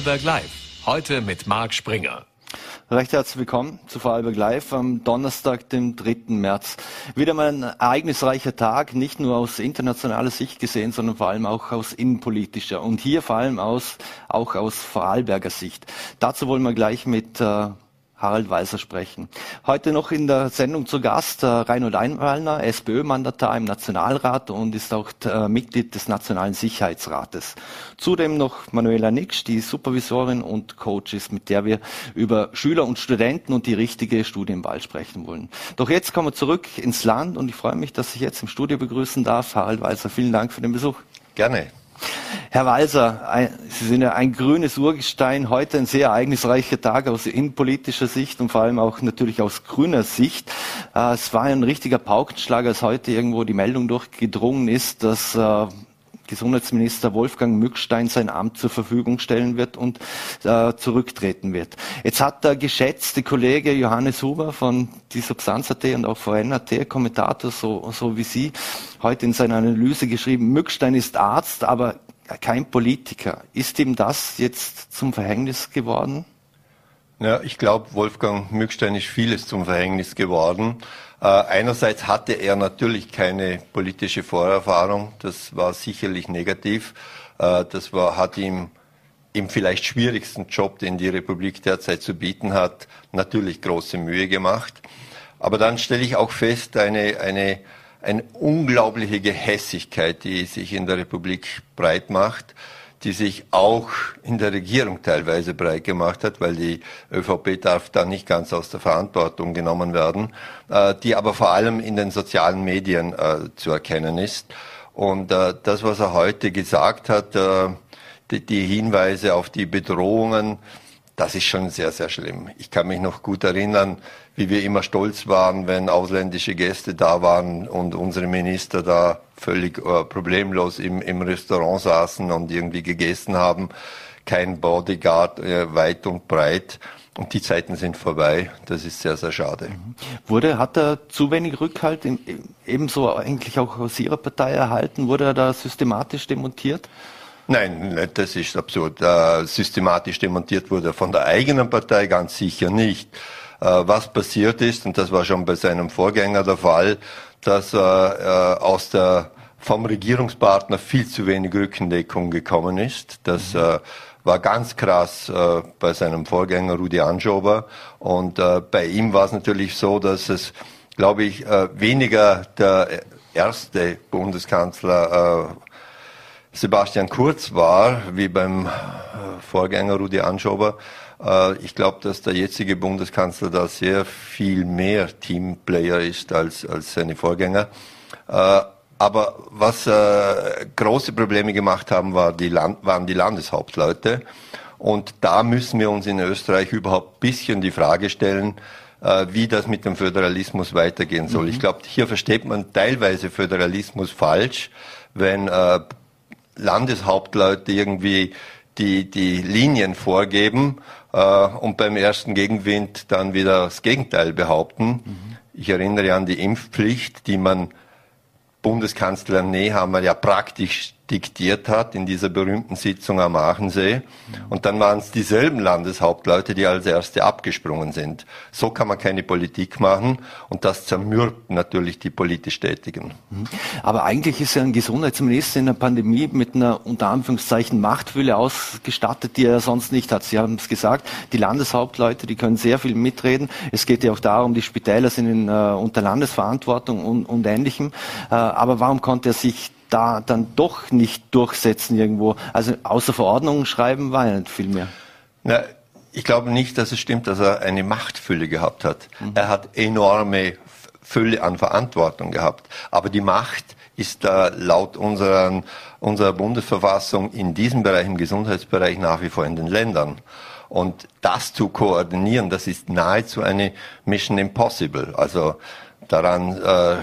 Vorarlberg Live. Heute mit Marc Springer. Recht herzlich willkommen zu Vorarlberg Live am Donnerstag, dem 3. März. Wieder mal ein ereignisreicher Tag, nicht nur aus internationaler Sicht gesehen, sondern vor allem auch aus innenpolitischer und hier vor allem aus, auch aus Vorarlberger Sicht. Dazu wollen wir gleich mit äh, Harald Weiser sprechen. Heute noch in der Sendung zu Gast äh, Reinhold Einwallner, SPÖ-Mandatar im Nationalrat und ist auch äh, Mitglied des Nationalen Sicherheitsrates. Zudem noch Manuela Nix, die Supervisorin und Coach ist, mit der wir über Schüler und Studenten und die richtige Studienwahl sprechen wollen. Doch jetzt kommen wir zurück ins Land und ich freue mich, dass ich jetzt im Studio begrüßen darf. Harald Weiser, vielen Dank für den Besuch. Gerne. Herr Walser, Sie sind ja ein grünes Urgestein. Heute ein sehr ereignisreicher Tag aus innenpolitischer Sicht und vor allem auch natürlich aus grüner Sicht. Äh, es war ein richtiger Paukenschlag, als heute irgendwo die Meldung durchgedrungen ist, dass äh, Gesundheitsminister Wolfgang Mückstein sein Amt zur Verfügung stellen wird und äh, zurücktreten wird. Jetzt hat der geschätzte Kollege Johannes Huber von die Substanz.at und auch VN.at, Kommentator so, so wie Sie, heute in seiner Analyse geschrieben, Mückstein ist Arzt, aber kein Politiker. Ist ihm das jetzt zum Verhängnis geworden? Ja, ich glaube, Wolfgang Mückstein ist vieles zum Verhängnis geworden. Äh, einerseits hatte er natürlich keine politische Vorerfahrung. Das war sicherlich negativ. Äh, das war, hat ihm im vielleicht schwierigsten Job, den die Republik derzeit zu bieten hat, natürlich große Mühe gemacht. Aber dann stelle ich auch fest, eine, eine, eine unglaubliche Gehässigkeit, die sich in der Republik breit macht die sich auch in der Regierung teilweise breit gemacht hat, weil die ÖVP darf da nicht ganz aus der Verantwortung genommen werden, äh, die aber vor allem in den sozialen Medien äh, zu erkennen ist. Und äh, das, was er heute gesagt hat, äh, die, die Hinweise auf die Bedrohungen, das ist schon sehr, sehr schlimm. Ich kann mich noch gut erinnern, wie wir immer stolz waren, wenn ausländische Gäste da waren und unsere Minister da völlig äh, problemlos im, im Restaurant saßen und irgendwie gegessen haben. Kein Bodyguard äh, weit und breit. Und die Zeiten sind vorbei. Das ist sehr, sehr schade. Mhm. Wurde, hat er zu wenig Rückhalt in, ebenso eigentlich auch aus Ihrer Partei erhalten? Wurde er da systematisch demontiert? Nein, das ist absurd. Äh, systematisch demontiert wurde von der eigenen Partei ganz sicher nicht. Äh, was passiert ist, und das war schon bei seinem Vorgänger der Fall, dass äh, aus der vom Regierungspartner viel zu wenig Rückendeckung gekommen ist. Das mhm. äh, war ganz krass äh, bei seinem Vorgänger Rudi Anschober. Und äh, bei ihm war es natürlich so, dass es, glaube ich, weniger der erste Bundeskanzler Sebastian Kurz war, wie beim äh, Vorgänger Rudi Anschober. Äh, ich glaube, dass der jetzige Bundeskanzler da sehr viel mehr Teamplayer ist als, als seine Vorgänger. Äh, aber was große Probleme gemacht haben, war die Land, waren die Landeshauptleute. Und da müssen wir uns in Österreich überhaupt ein bisschen die Frage stellen, wie das mit dem Föderalismus weitergehen soll. Mhm. Ich glaube, hier versteht man teilweise Föderalismus falsch, wenn Landeshauptleute irgendwie die, die Linien vorgeben äh, und beim ersten Gegenwind dann wieder das Gegenteil behaupten. Mhm. Ich erinnere an die Impfpflicht, die man Bundeskanzler Nehammer ja praktisch diktiert hat in dieser berühmten Sitzung am Aachensee. Und dann waren es dieselben Landeshauptleute, die als Erste abgesprungen sind. So kann man keine Politik machen und das zermürbt natürlich die politisch Tätigen. Mhm. Aber eigentlich ist ja ein Gesundheitsminister in der Pandemie mit einer unter Anführungszeichen Machtfülle ausgestattet, die er sonst nicht hat. Sie haben es gesagt, die Landeshauptleute, die können sehr viel mitreden. Es geht ja auch darum, die Spitäler sind in, uh, unter Landesverantwortung und, und Ähnlichem. Uh, aber warum konnte er sich da dann doch nicht durchsetzen irgendwo. Also außer Verordnungen schreiben war ja nicht viel mehr. Na, ich glaube nicht, dass es stimmt, dass er eine Machtfülle gehabt hat. Mhm. Er hat enorme Fülle an Verantwortung gehabt. Aber die Macht ist da laut unseren, unserer Bundesverfassung in diesem Bereich, im Gesundheitsbereich nach wie vor in den Ländern. Und das zu koordinieren, das ist nahezu eine Mission Impossible. Also daran äh.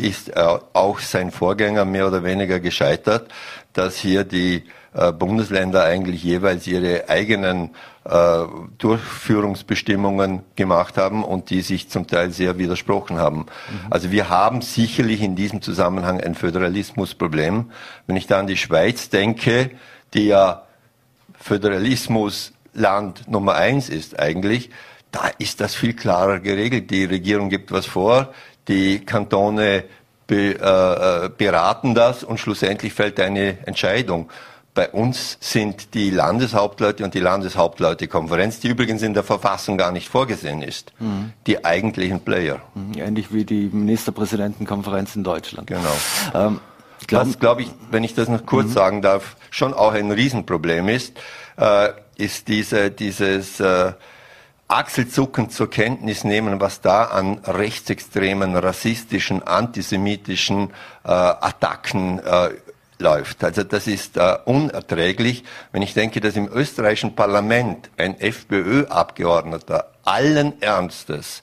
Ist äh, auch sein Vorgänger mehr oder weniger gescheitert, dass hier die äh, Bundesländer eigentlich jeweils ihre eigenen äh, Durchführungsbestimmungen gemacht haben und die sich zum Teil sehr widersprochen haben. Mhm. Also wir haben sicherlich in diesem Zusammenhang ein Föderalismusproblem. Wenn ich da an die Schweiz denke, die ja Föderalismusland Nummer eins ist eigentlich, da ist das viel klarer geregelt. Die Regierung gibt was vor, die Kantone be, äh, äh beraten das und schlussendlich fällt eine Entscheidung. Bei uns sind die Landeshauptleute und die Landeshauptleutekonferenz, die übrigens in der Verfassung gar nicht vorgesehen ist, mhm. die eigentlichen Player. Mhm, ähnlich wie die Ministerpräsidentenkonferenz in Deutschland. Genau. Ähm, Was, glaube ich, wenn ich das noch kurz mhm. sagen darf, schon auch ein Riesenproblem ist, äh, ist diese, dieses äh, Achselzucken zur Kenntnis nehmen, was da an rechtsextremen, rassistischen, antisemitischen äh, Attacken äh, läuft. Also das ist äh, unerträglich, wenn ich denke, dass im österreichischen Parlament ein FPÖ-Abgeordneter allen Ernstes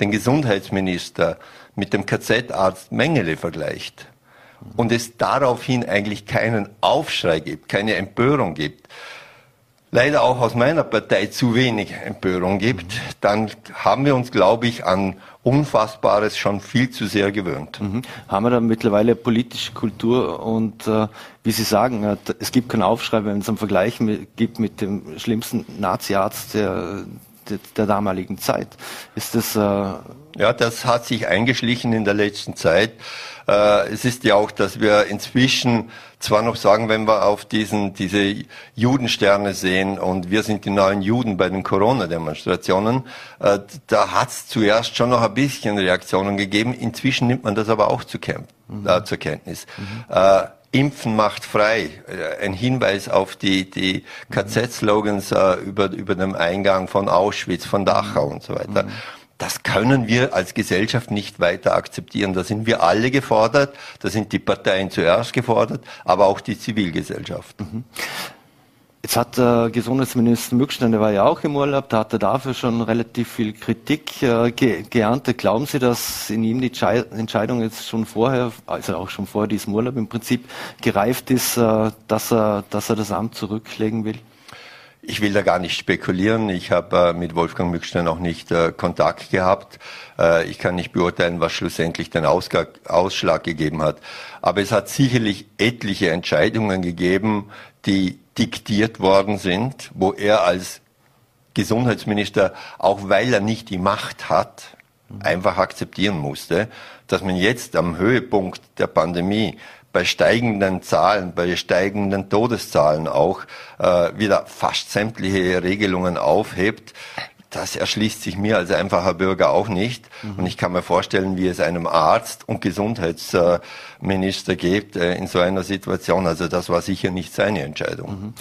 den Gesundheitsminister mit dem KZ-Arzt Mengele vergleicht und es daraufhin eigentlich keinen Aufschrei gibt, keine Empörung gibt, leider auch aus meiner Partei zu wenig Empörung gibt, dann haben wir uns, glaube ich, an Unfassbares schon viel zu sehr gewöhnt. Mhm. Haben wir da mittlerweile politische Kultur und äh, wie Sie sagen, äh, es gibt keinen Aufschrei, wenn es einen Vergleich mit, gibt mit dem schlimmsten Nazi-Arzt der, der, der, damaligen Zeit. Ist das? Äh ja, das hat sich eingeschlichen in der letzten Zeit. Äh, es ist ja auch, dass wir inzwischen zwar noch sagen, wenn wir auf diesen, diese Judensterne sehen und wir sind die neuen Juden bei den Corona-Demonstrationen, äh, da hat es zuerst schon noch ein bisschen Reaktionen gegeben. Inzwischen nimmt man das aber auch zu mhm. äh, zur Kenntnis. Mhm. Äh, Impfen macht frei. Äh, ein Hinweis auf die, die KZ-Slogans äh, über, über dem Eingang von Auschwitz, von Dachau und so weiter. Das können wir als Gesellschaft nicht weiter akzeptieren. Da sind wir alle gefordert, da sind die Parteien zuerst gefordert, aber auch die Zivilgesellschaft. Mhm. Jetzt hat der Gesundheitsminister Mückstein, der war ja auch im Urlaub, da hat er dafür schon relativ viel Kritik äh, ge geerntet. Glauben Sie, dass in ihm die Entscheidung jetzt schon vorher, also auch schon vor diesem Urlaub im Prinzip gereift ist, äh, dass, er, dass er das Amt zurücklegen will? Ich will da gar nicht spekulieren. Ich habe äh, mit Wolfgang Mückstein auch nicht äh, Kontakt gehabt. Äh, ich kann nicht beurteilen, was schlussendlich den Ausg Ausschlag gegeben hat. Aber es hat sicherlich etliche Entscheidungen gegeben, die diktiert worden sind, wo er als Gesundheitsminister, auch weil er nicht die Macht hat, einfach akzeptieren musste, dass man jetzt am Höhepunkt der Pandemie bei steigenden Zahlen, bei steigenden Todeszahlen auch äh, wieder fast sämtliche Regelungen aufhebt. Das erschließt sich mir als einfacher Bürger auch nicht. Mhm. Und ich kann mir vorstellen, wie es einem Arzt und Gesundheitsminister geht äh, in so einer Situation. Also das war sicher nicht seine Entscheidung. Mhm.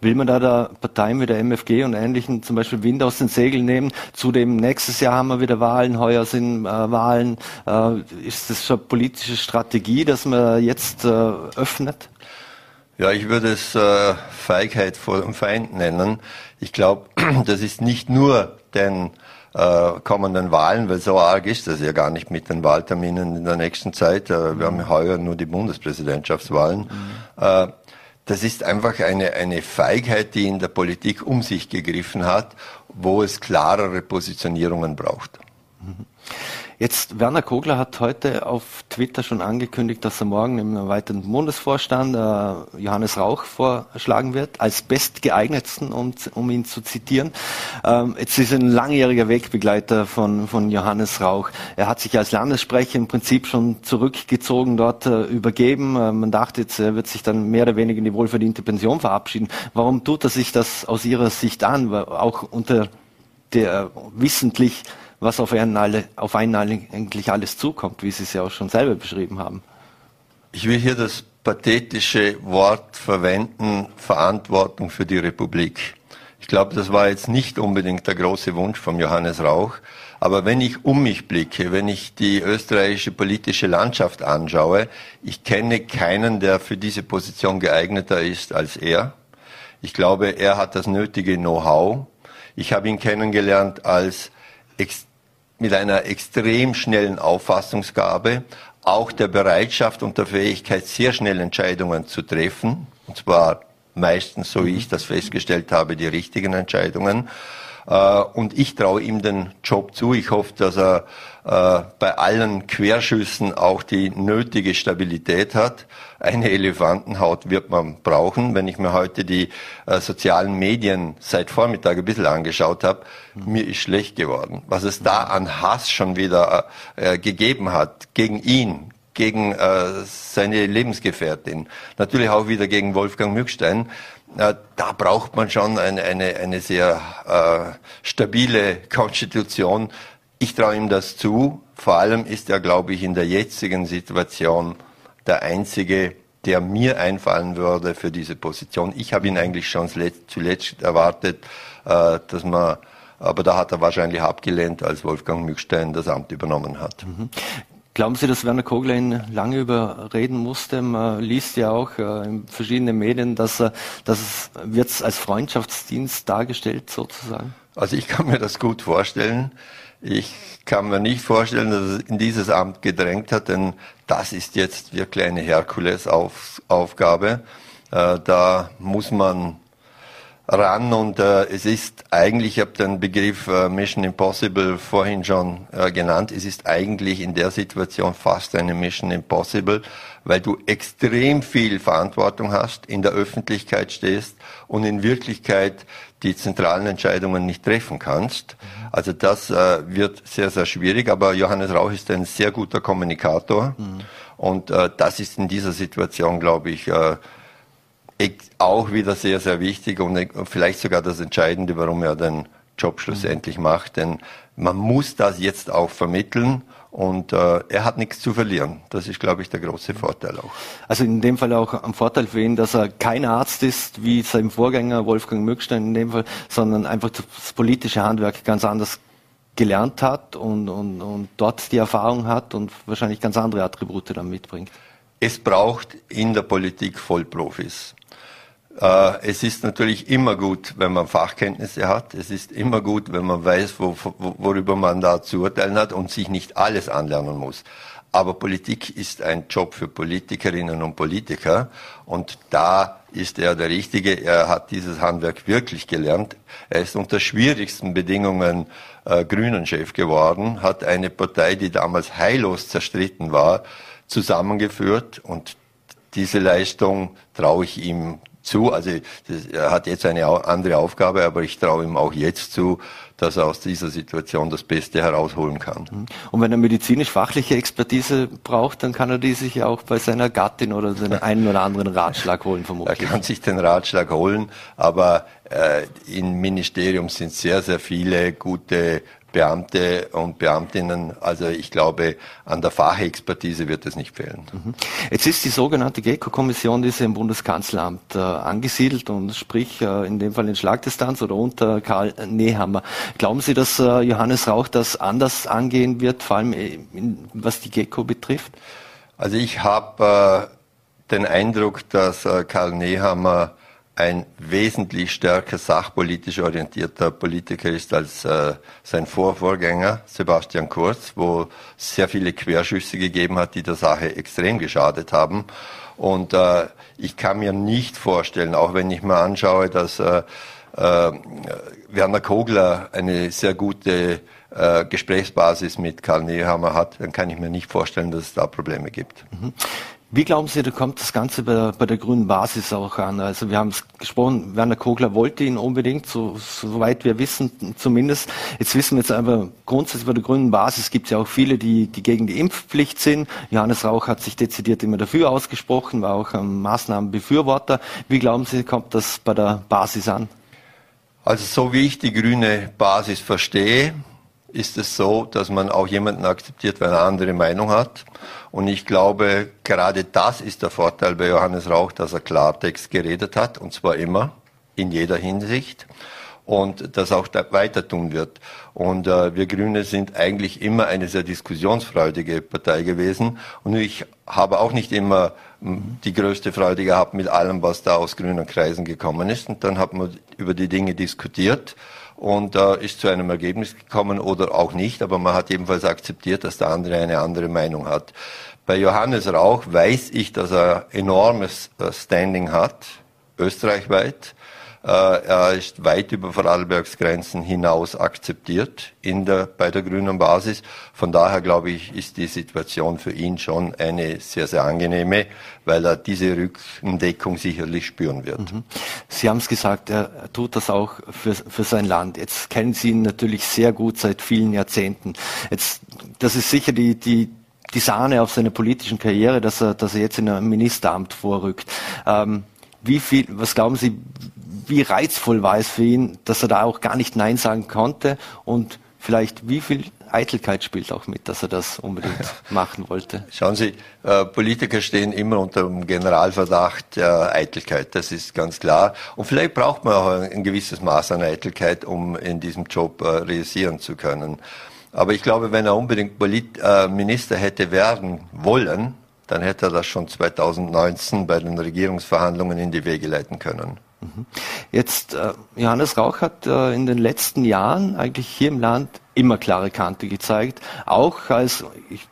Will man da der Parteien wie der MFG und Ähnlichen zum Beispiel Wind aus den Segeln nehmen? Zudem nächstes Jahr haben wir wieder Wahlen, heuer sind äh, Wahlen. Äh, ist das schon politische Strategie, dass man jetzt äh, öffnet? Ja, ich würde es äh, Feigheit vor dem Feind nennen. Ich glaube, das ist nicht nur den äh, kommenden Wahlen, weil so arg ist das ja gar nicht mit den Wahlterminen in der nächsten Zeit. Äh, wir haben heuer nur die Bundespräsidentschaftswahlen. Mhm. Das ist einfach eine, eine Feigheit, die in der Politik um sich gegriffen hat, wo es klarere Positionierungen braucht. Mhm. Jetzt, Werner Kogler hat heute auf Twitter schon angekündigt, dass er morgen im erweiterten Bundesvorstand äh, Johannes Rauch vorschlagen wird, als bestgeeignetsten, um, um ihn zu zitieren. Ähm, jetzt ist ein langjähriger Wegbegleiter von, von Johannes Rauch. Er hat sich als Landessprecher im Prinzip schon zurückgezogen, dort äh, übergeben. Äh, man dachte jetzt, er wird sich dann mehr oder weniger in die wohlverdiente Pension verabschieden. Warum tut er sich das aus Ihrer Sicht an, auch unter der wissentlich was auf einen, alle, auf einen eigentlich alles zukommt, wie Sie es ja auch schon selber beschrieben haben. Ich will hier das pathetische Wort verwenden, Verantwortung für die Republik. Ich glaube, das war jetzt nicht unbedingt der große Wunsch von Johannes Rauch. Aber wenn ich um mich blicke, wenn ich die österreichische politische Landschaft anschaue, ich kenne keinen, der für diese Position geeigneter ist als er. Ich glaube, er hat das nötige Know-how. Ich habe ihn kennengelernt als mit einer extrem schnellen Auffassungsgabe, auch der Bereitschaft und der Fähigkeit, sehr schnell Entscheidungen zu treffen, und zwar meistens, so wie ich das festgestellt habe, die richtigen Entscheidungen. Äh, und ich traue ihm den Job zu. Ich hoffe, dass er bei allen Querschüssen auch die nötige Stabilität hat. Eine Elefantenhaut wird man brauchen. Wenn ich mir heute die äh, sozialen Medien seit Vormittag ein bisschen angeschaut habe, mhm. mir ist schlecht geworden. Was es da an Hass schon wieder äh, gegeben hat gegen ihn, gegen äh, seine Lebensgefährtin, natürlich auch wieder gegen Wolfgang Mückstein. Äh, da braucht man schon eine, eine, eine sehr äh, stabile Konstitution. Ich traue ihm das zu. Vor allem ist er, glaube ich, in der jetzigen Situation der Einzige, der mir einfallen würde für diese Position. Ich habe ihn eigentlich schon zuletzt erwartet, äh, dass man aber da hat er wahrscheinlich abgelehnt, als Wolfgang Mückstein das Amt übernommen hat. Mhm. Glauben Sie, dass Werner Kogler ihn lange überreden musste? Man liest ja auch äh, in verschiedenen Medien, dass, er, dass es wird als Freundschaftsdienst dargestellt sozusagen. Also ich kann mir das gut vorstellen. Ich kann mir nicht vorstellen, dass es in dieses Amt gedrängt hat, denn das ist jetzt wirklich eine Herkulesaufgabe. Äh, da muss man ran und äh, es ist eigentlich, ich habe den Begriff äh, Mission Impossible vorhin schon äh, genannt, es ist eigentlich in der Situation fast eine Mission Impossible, weil du extrem viel Verantwortung hast, in der Öffentlichkeit stehst und in Wirklichkeit die zentralen Entscheidungen nicht treffen kannst. Also das äh, wird sehr, sehr schwierig, aber Johannes Rauch ist ein sehr guter Kommunikator mhm. und äh, das ist in dieser Situation, glaube ich, äh, auch wieder sehr, sehr wichtig und vielleicht sogar das Entscheidende, warum er den Job schlussendlich mhm. macht. Denn man muss das jetzt auch vermitteln und äh, er hat nichts zu verlieren. Das ist, glaube ich, der große Vorteil auch. Also in dem Fall auch ein Vorteil für ihn, dass er kein Arzt ist, wie sein Vorgänger Wolfgang Mückstein in dem Fall, sondern einfach das politische Handwerk ganz anders gelernt hat und, und, und dort die Erfahrung hat und wahrscheinlich ganz andere Attribute dann mitbringt. Es braucht in der Politik Vollprofis. Äh, es ist natürlich immer gut, wenn man Fachkenntnisse hat. Es ist immer gut, wenn man weiß, wo, worüber man da zu urteilen hat und sich nicht alles anlernen muss. Aber Politik ist ein Job für Politikerinnen und Politiker und da ist er der Richtige. Er hat dieses Handwerk wirklich gelernt. Er ist unter schwierigsten Bedingungen äh, Grünen-Chef geworden, hat eine Partei, die damals heillos zerstritten war, zusammengeführt und diese Leistung traue ich ihm zu. Also er hat jetzt eine andere Aufgabe, aber ich traue ihm auch jetzt zu, dass er aus dieser Situation das Beste herausholen kann. Mhm. Und wenn er medizinisch-fachliche Expertise braucht, dann kann er die sich auch bei seiner Gattin oder den einen oder anderen Ratschlag holen, vermutlich. Er kann sich den Ratschlag holen, aber äh, im Ministerium sind sehr, sehr viele gute Beamte und Beamtinnen. Also ich glaube, an der Fachexpertise wird es nicht fehlen. Mhm. Jetzt ist die sogenannte GECO-Kommission, die ist im Bundeskanzleramt äh, angesiedelt und sprich äh, in dem Fall in Schlagdistanz oder unter Karl Nehammer. Glauben Sie, dass äh, Johannes Rauch das anders angehen wird, vor allem äh, in, was die GECO betrifft? Also ich habe äh, den Eindruck, dass äh, Karl Nehammer ein wesentlich stärker sachpolitisch orientierter Politiker ist als äh, sein Vorvorgänger Sebastian Kurz, wo sehr viele Querschüsse gegeben hat, die der Sache extrem geschadet haben. Und äh, ich kann mir nicht vorstellen, auch wenn ich mir anschaue, dass äh, äh, Werner Kogler eine sehr gute äh, Gesprächsbasis mit Karl Nehammer hat, dann kann ich mir nicht vorstellen, dass es da Probleme gibt. Mhm. Wie glauben Sie, da kommt das Ganze bei, bei der grünen Basis auch an? Also wir haben es gesprochen, Werner Kogler wollte ihn unbedingt, so, soweit wir wissen zumindest. Jetzt wissen wir jetzt aber grundsätzlich bei der grünen Basis gibt es ja auch viele, die, die gegen die Impfpflicht sind. Johannes Rauch hat sich dezidiert immer dafür ausgesprochen, war auch ein Maßnahmenbefürworter. Wie glauben Sie, kommt das bei der Basis an? Also so wie ich die grüne Basis verstehe, ist es so, dass man auch jemanden akzeptiert, wenn er eine andere Meinung hat. Und ich glaube, gerade das ist der Vorteil bei Johannes Rauch, dass er Klartext geredet hat, und zwar immer, in jeder Hinsicht, und das auch weiter tun wird. Und äh, wir Grüne sind eigentlich immer eine sehr diskussionsfreudige Partei gewesen. Und ich habe auch nicht immer die größte Freude gehabt mit allem, was da aus grünen Kreisen gekommen ist. Und dann hat man über die Dinge diskutiert und äh, ist zu einem Ergebnis gekommen oder auch nicht, aber man hat jedenfalls akzeptiert, dass der andere eine andere Meinung hat. Bei Johannes Rauch weiß ich, dass er enormes äh, Standing hat, österreichweit. Äh, er ist weit über Vorarlbergs Grenzen hinaus akzeptiert in der, bei der grünen Basis. Von daher glaube ich, ist die Situation für ihn schon eine sehr, sehr angenehme, weil er diese Rückendeckung sicherlich spüren wird. Mhm. Sie haben es gesagt, er tut das auch für, für sein Land. Jetzt kennen Sie ihn natürlich sehr gut seit vielen Jahrzehnten. Jetzt, das ist sicher die, die, die Sahne auf seiner politischen Karriere, dass er, dass er jetzt in ein Ministeramt vorrückt. Ähm, wie viel, was glauben Sie, wie reizvoll war es für ihn, dass er da auch gar nicht Nein sagen konnte und vielleicht wie viel Eitelkeit spielt auch mit, dass er das unbedingt machen wollte. Schauen Sie, äh, Politiker stehen immer unter dem Generalverdacht der Eitelkeit, das ist ganz klar. Und vielleicht braucht man auch ein gewisses Maß an Eitelkeit, um in diesem Job äh, realisieren zu können. Aber ich glaube, wenn er unbedingt Polit äh, Minister hätte werden wollen, dann hätte er das schon 2019 bei den Regierungsverhandlungen in die Wege leiten können. Mhm. Jetzt, äh, Johannes Rauch hat äh, in den letzten Jahren eigentlich hier im Land immer klare Kante gezeigt, auch als, ich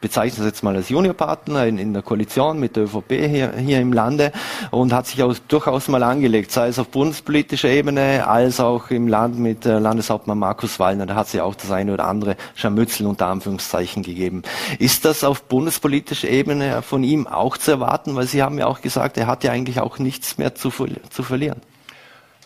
bezeichne es jetzt mal als Juniorpartner in, in der Koalition mit der ÖVP hier, hier im Lande und hat sich auch durchaus mal angelegt, sei es auf bundespolitischer Ebene, als auch im Land mit äh, Landeshauptmann Markus Wallner. Da hat ja auch das eine oder andere Scharmützel unter Anführungszeichen gegeben. Ist das auf bundespolitischer Ebene von ihm auch zu erwarten? Weil Sie haben ja auch gesagt, er hat ja eigentlich auch nichts mehr zu, zu verlieren.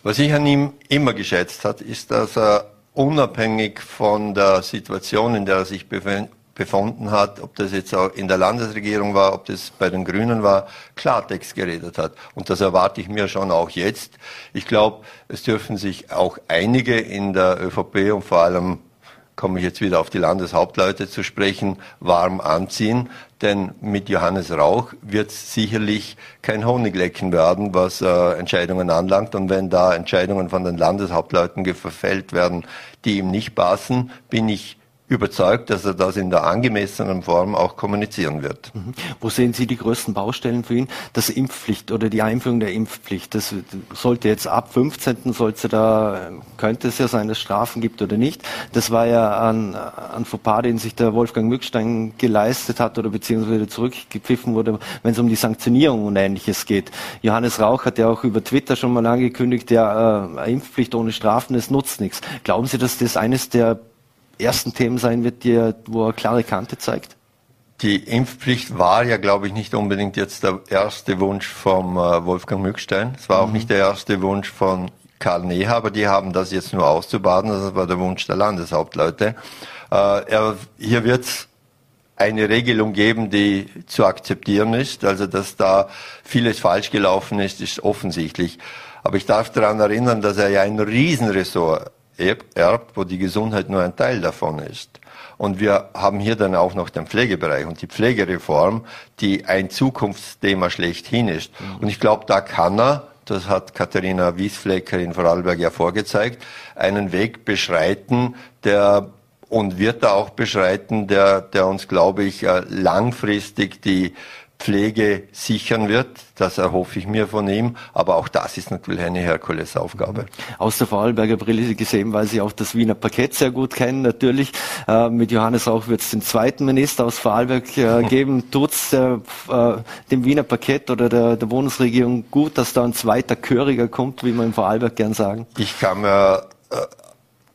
Was ich an ihm immer geschätzt hat, ist, dass er unabhängig von der Situation, in der er sich befunden hat, ob das jetzt auch in der Landesregierung war, ob das bei den Grünen war, Klartext geredet hat. Und das erwarte ich mir schon auch jetzt. Ich glaube, es dürfen sich auch einige in der ÖVP und vor allem komme ich jetzt wieder auf die Landeshauptleute zu sprechen, warm anziehen. Denn mit Johannes Rauch wird es sicherlich kein Honiglecken werden, was äh, Entscheidungen anlangt. Und wenn da Entscheidungen von den Landeshauptleuten verfällt werden, die ihm nicht passen, bin ich überzeugt, dass er das in der angemessenen Form auch kommunizieren wird. Mhm. Wo sehen Sie die größten Baustellen für ihn? Das Impfpflicht oder die Einführung der Impfpflicht, das sollte jetzt ab 15. sollte da, könnte es ja sein, dass Strafen gibt oder nicht. Das war ja ein, ein Fauxpas, den sich der Wolfgang Mückstein geleistet hat oder beziehungsweise zurückgepfiffen wurde, wenn es um die Sanktionierung und Ähnliches geht. Johannes Rauch hat ja auch über Twitter schon mal angekündigt, ja, äh, Impfpflicht ohne Strafen, es nutzt nichts. Glauben Sie, dass das eines der ersten Themen sein wird, die er, wo er klare Kante zeigt? Die Impfpflicht war ja, glaube ich, nicht unbedingt jetzt der erste Wunsch vom äh, Wolfgang Mückstein. Es war mhm. auch nicht der erste Wunsch von Karl Nehaber. Die haben das jetzt nur auszubaden. Das war der Wunsch der Landeshauptleute. Äh, er, hier wird es eine Regelung geben, die zu akzeptieren ist. Also, dass da vieles falsch gelaufen ist, ist offensichtlich. Aber ich darf daran erinnern, dass er ja ein Riesenressort erbt, wo die Gesundheit nur ein Teil davon ist. Und wir haben hier dann auch noch den Pflegebereich und die Pflegereform, die ein Zukunftsthema schlechthin ist. Mhm. Und ich glaube, da kann er, das hat Katharina Wiesflecker in Vorarlberg ja vorgezeigt, einen Weg beschreiten, der und wird da auch beschreiten, der, der uns, glaube ich, äh, langfristig die Pflege sichern wird. Das erhoffe ich mir von ihm. Aber auch das ist natürlich eine Herkulesaufgabe. Aus der Vorarlberger Brille gesehen, weil Sie auch das Wiener Paket sehr gut kennen. Natürlich äh, mit Johannes Rauch wird es den zweiten Minister aus Vorarlberg äh, geben. Tut es äh, dem Wiener Paket oder der, der Bundesregierung gut, dass da ein zweiter Köriger kommt, wie man im Vorarlberg gern sagen? Ich kann mir äh,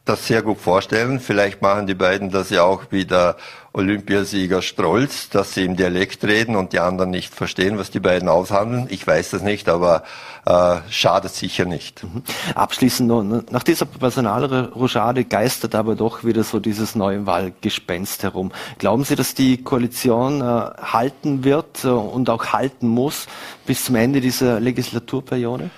das sehr gut vorstellen. Vielleicht machen die beiden das ja auch wie der Olympiasieger Strolz, dass sie im Dialekt reden und die anderen nicht verstehen, was die beiden aushandeln. Ich weiß das nicht, aber äh, schadet sicher nicht. Mhm. Abschließend noch, nach dieser Personalrochade geistert aber doch wieder so dieses neue Wahlgespenst herum. Glauben Sie, dass die Koalition äh, halten wird äh, und auch halten muss bis zum Ende dieser Legislaturperiode?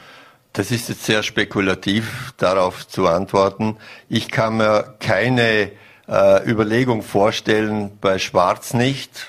Das ist jetzt sehr spekulativ, darauf zu antworten. Ich kann mir keine äh, Überlegung vorstellen, bei Schwarz nicht,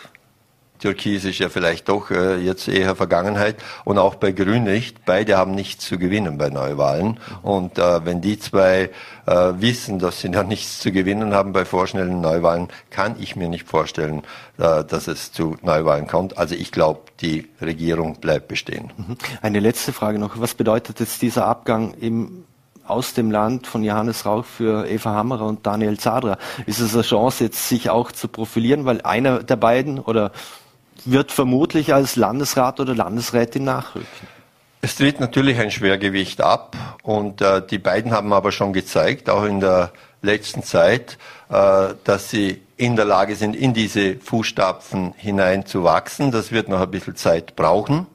Türkis ist ja vielleicht doch äh, jetzt eher Vergangenheit und auch bei Grün nicht. Beide haben nichts zu gewinnen bei Neuwahlen. Und äh, wenn die zwei äh, wissen, dass sie da nichts zu gewinnen haben bei vorschnellen Neuwahlen, kann ich mir nicht vorstellen, äh, dass es zu Neuwahlen kommt. Also ich glaube, die Regierung bleibt bestehen. Mhm. Eine letzte Frage noch. Was bedeutet jetzt dieser Abgang im aus dem Land von Johannes Rauch für Eva Hammerer und Daniel Zadra. Ist es eine Chance, jetzt sich auch zu profilieren, weil einer der beiden oder wird vermutlich als Landesrat oder Landesrätin nachrücken. Es tritt natürlich ein Schwergewicht ab und äh, die beiden haben aber schon gezeigt, auch in der letzten Zeit, äh, dass sie in der Lage sind, in diese Fußstapfen hinein zu wachsen. Das wird noch ein bisschen Zeit brauchen.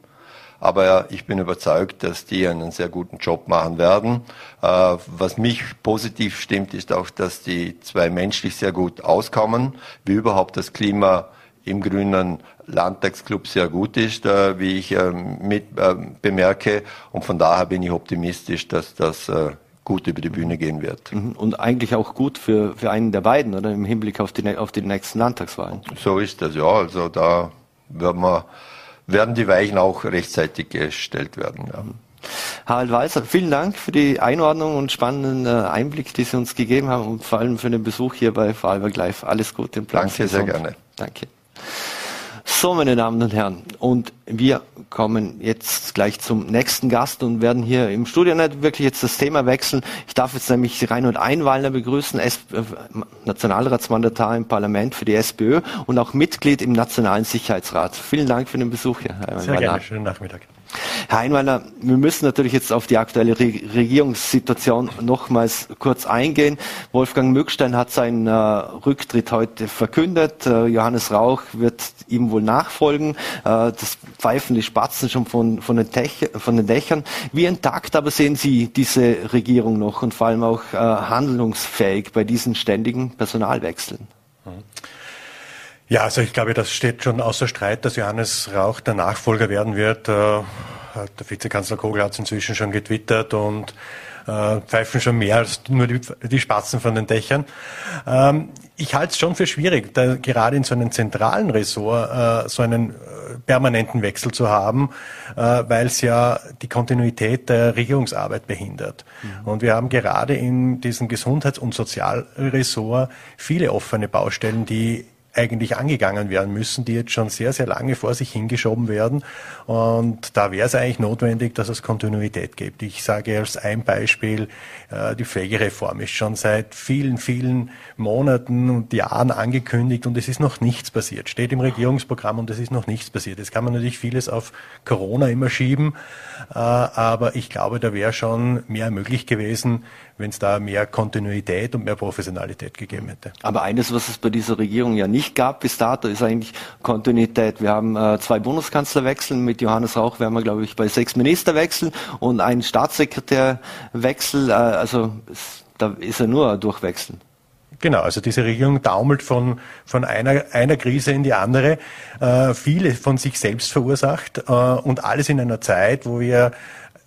Aber ich bin überzeugt, dass die einen sehr guten Job machen werden. Äh, was mich positiv stimmt, ist auch, dass die zwei menschlich sehr gut auskommen, wie überhaupt das Klima im grünen Landtagsclub sehr gut ist, äh, wie ich äh, mit bemerke. Und von daher bin ich optimistisch, dass das gut über die Bühne gehen wird. Mhm. Und eigentlich auch gut für, für einen der beiden, oder im Hinblick auf die, auf die nächsten Landtagswahlen. So ist das, ja. Also da werden, wir, werden die Weichen auch rechtzeitig gestellt werden. Ja. Mhm. Harald Walser, vielen Dank für die Einordnung und spannenden äh, Einblick, die Sie uns gegeben haben und vor allem für den Besuch hier bei Vorarlberg Live. Alles Gute im Plan. Danke, sehr gerne. Danke. So, meine Damen und Herren, und wir kommen jetzt gleich zum nächsten Gast und werden hier im Studio nicht wirklich jetzt das Thema wechseln. Ich darf jetzt nämlich Reinhold Einwallner begrüßen, äh, Nationalratsmandatar im Parlament für die SPÖ und auch Mitglied im Nationalen Sicherheitsrat. Vielen Dank für den Besuch. Herr Sehr gerne, schönen Nachmittag. Herr Einweiler, wir müssen natürlich jetzt auf die aktuelle Re Regierungssituation nochmals kurz eingehen. Wolfgang Mückstein hat seinen äh, Rücktritt heute verkündet. Äh, Johannes Rauch wird ihm wohl nachfolgen. Äh, das pfeifen die Spatzen schon von, von, den von, den Dächern. Wie intakt aber sehen Sie diese Regierung noch und vor allem auch äh, handlungsfähig bei diesen ständigen Personalwechseln? Ja, also ich glaube, das steht schon außer Streit, dass Johannes Rauch der Nachfolger werden wird. Äh, der Vizekanzler Kogel hat es inzwischen schon getwittert und äh, pfeifen schon mehr als nur die, die Spatzen von den Dächern. Ähm, ich halte es schon für schwierig, da gerade in so einem zentralen Ressort äh, so einen permanenten Wechsel zu haben, äh, weil es ja die Kontinuität der Regierungsarbeit behindert. Mhm. Und wir haben gerade in diesem Gesundheits- und Sozialressort viele offene Baustellen, die eigentlich angegangen werden müssen, die jetzt schon sehr, sehr lange vor sich hingeschoben werden. Und da wäre es eigentlich notwendig, dass es Kontinuität gibt. Ich sage als ein Beispiel, äh, die Pflegereform ist schon seit vielen, vielen Monaten und Jahren angekündigt und es ist noch nichts passiert. Steht im Regierungsprogramm und es ist noch nichts passiert. Jetzt kann man natürlich vieles auf Corona immer schieben, äh, aber ich glaube, da wäre schon mehr möglich gewesen, wenn es da mehr Kontinuität und mehr Professionalität gegeben hätte. Aber eines, was es bei dieser Regierung ja nicht gab bis dato, ist eigentlich Kontinuität. Wir haben äh, zwei Bundeskanzlerwechsel mit Johannes Rauch, wären wir, glaube ich, bei sechs Ministerwechseln und einen Staatssekretärwechsel. Äh, also es, da ist er nur durchwechseln. Genau, also diese Regierung daumelt von, von einer, einer Krise in die andere, äh, viele von sich selbst verursacht äh, und alles in einer Zeit, wo wir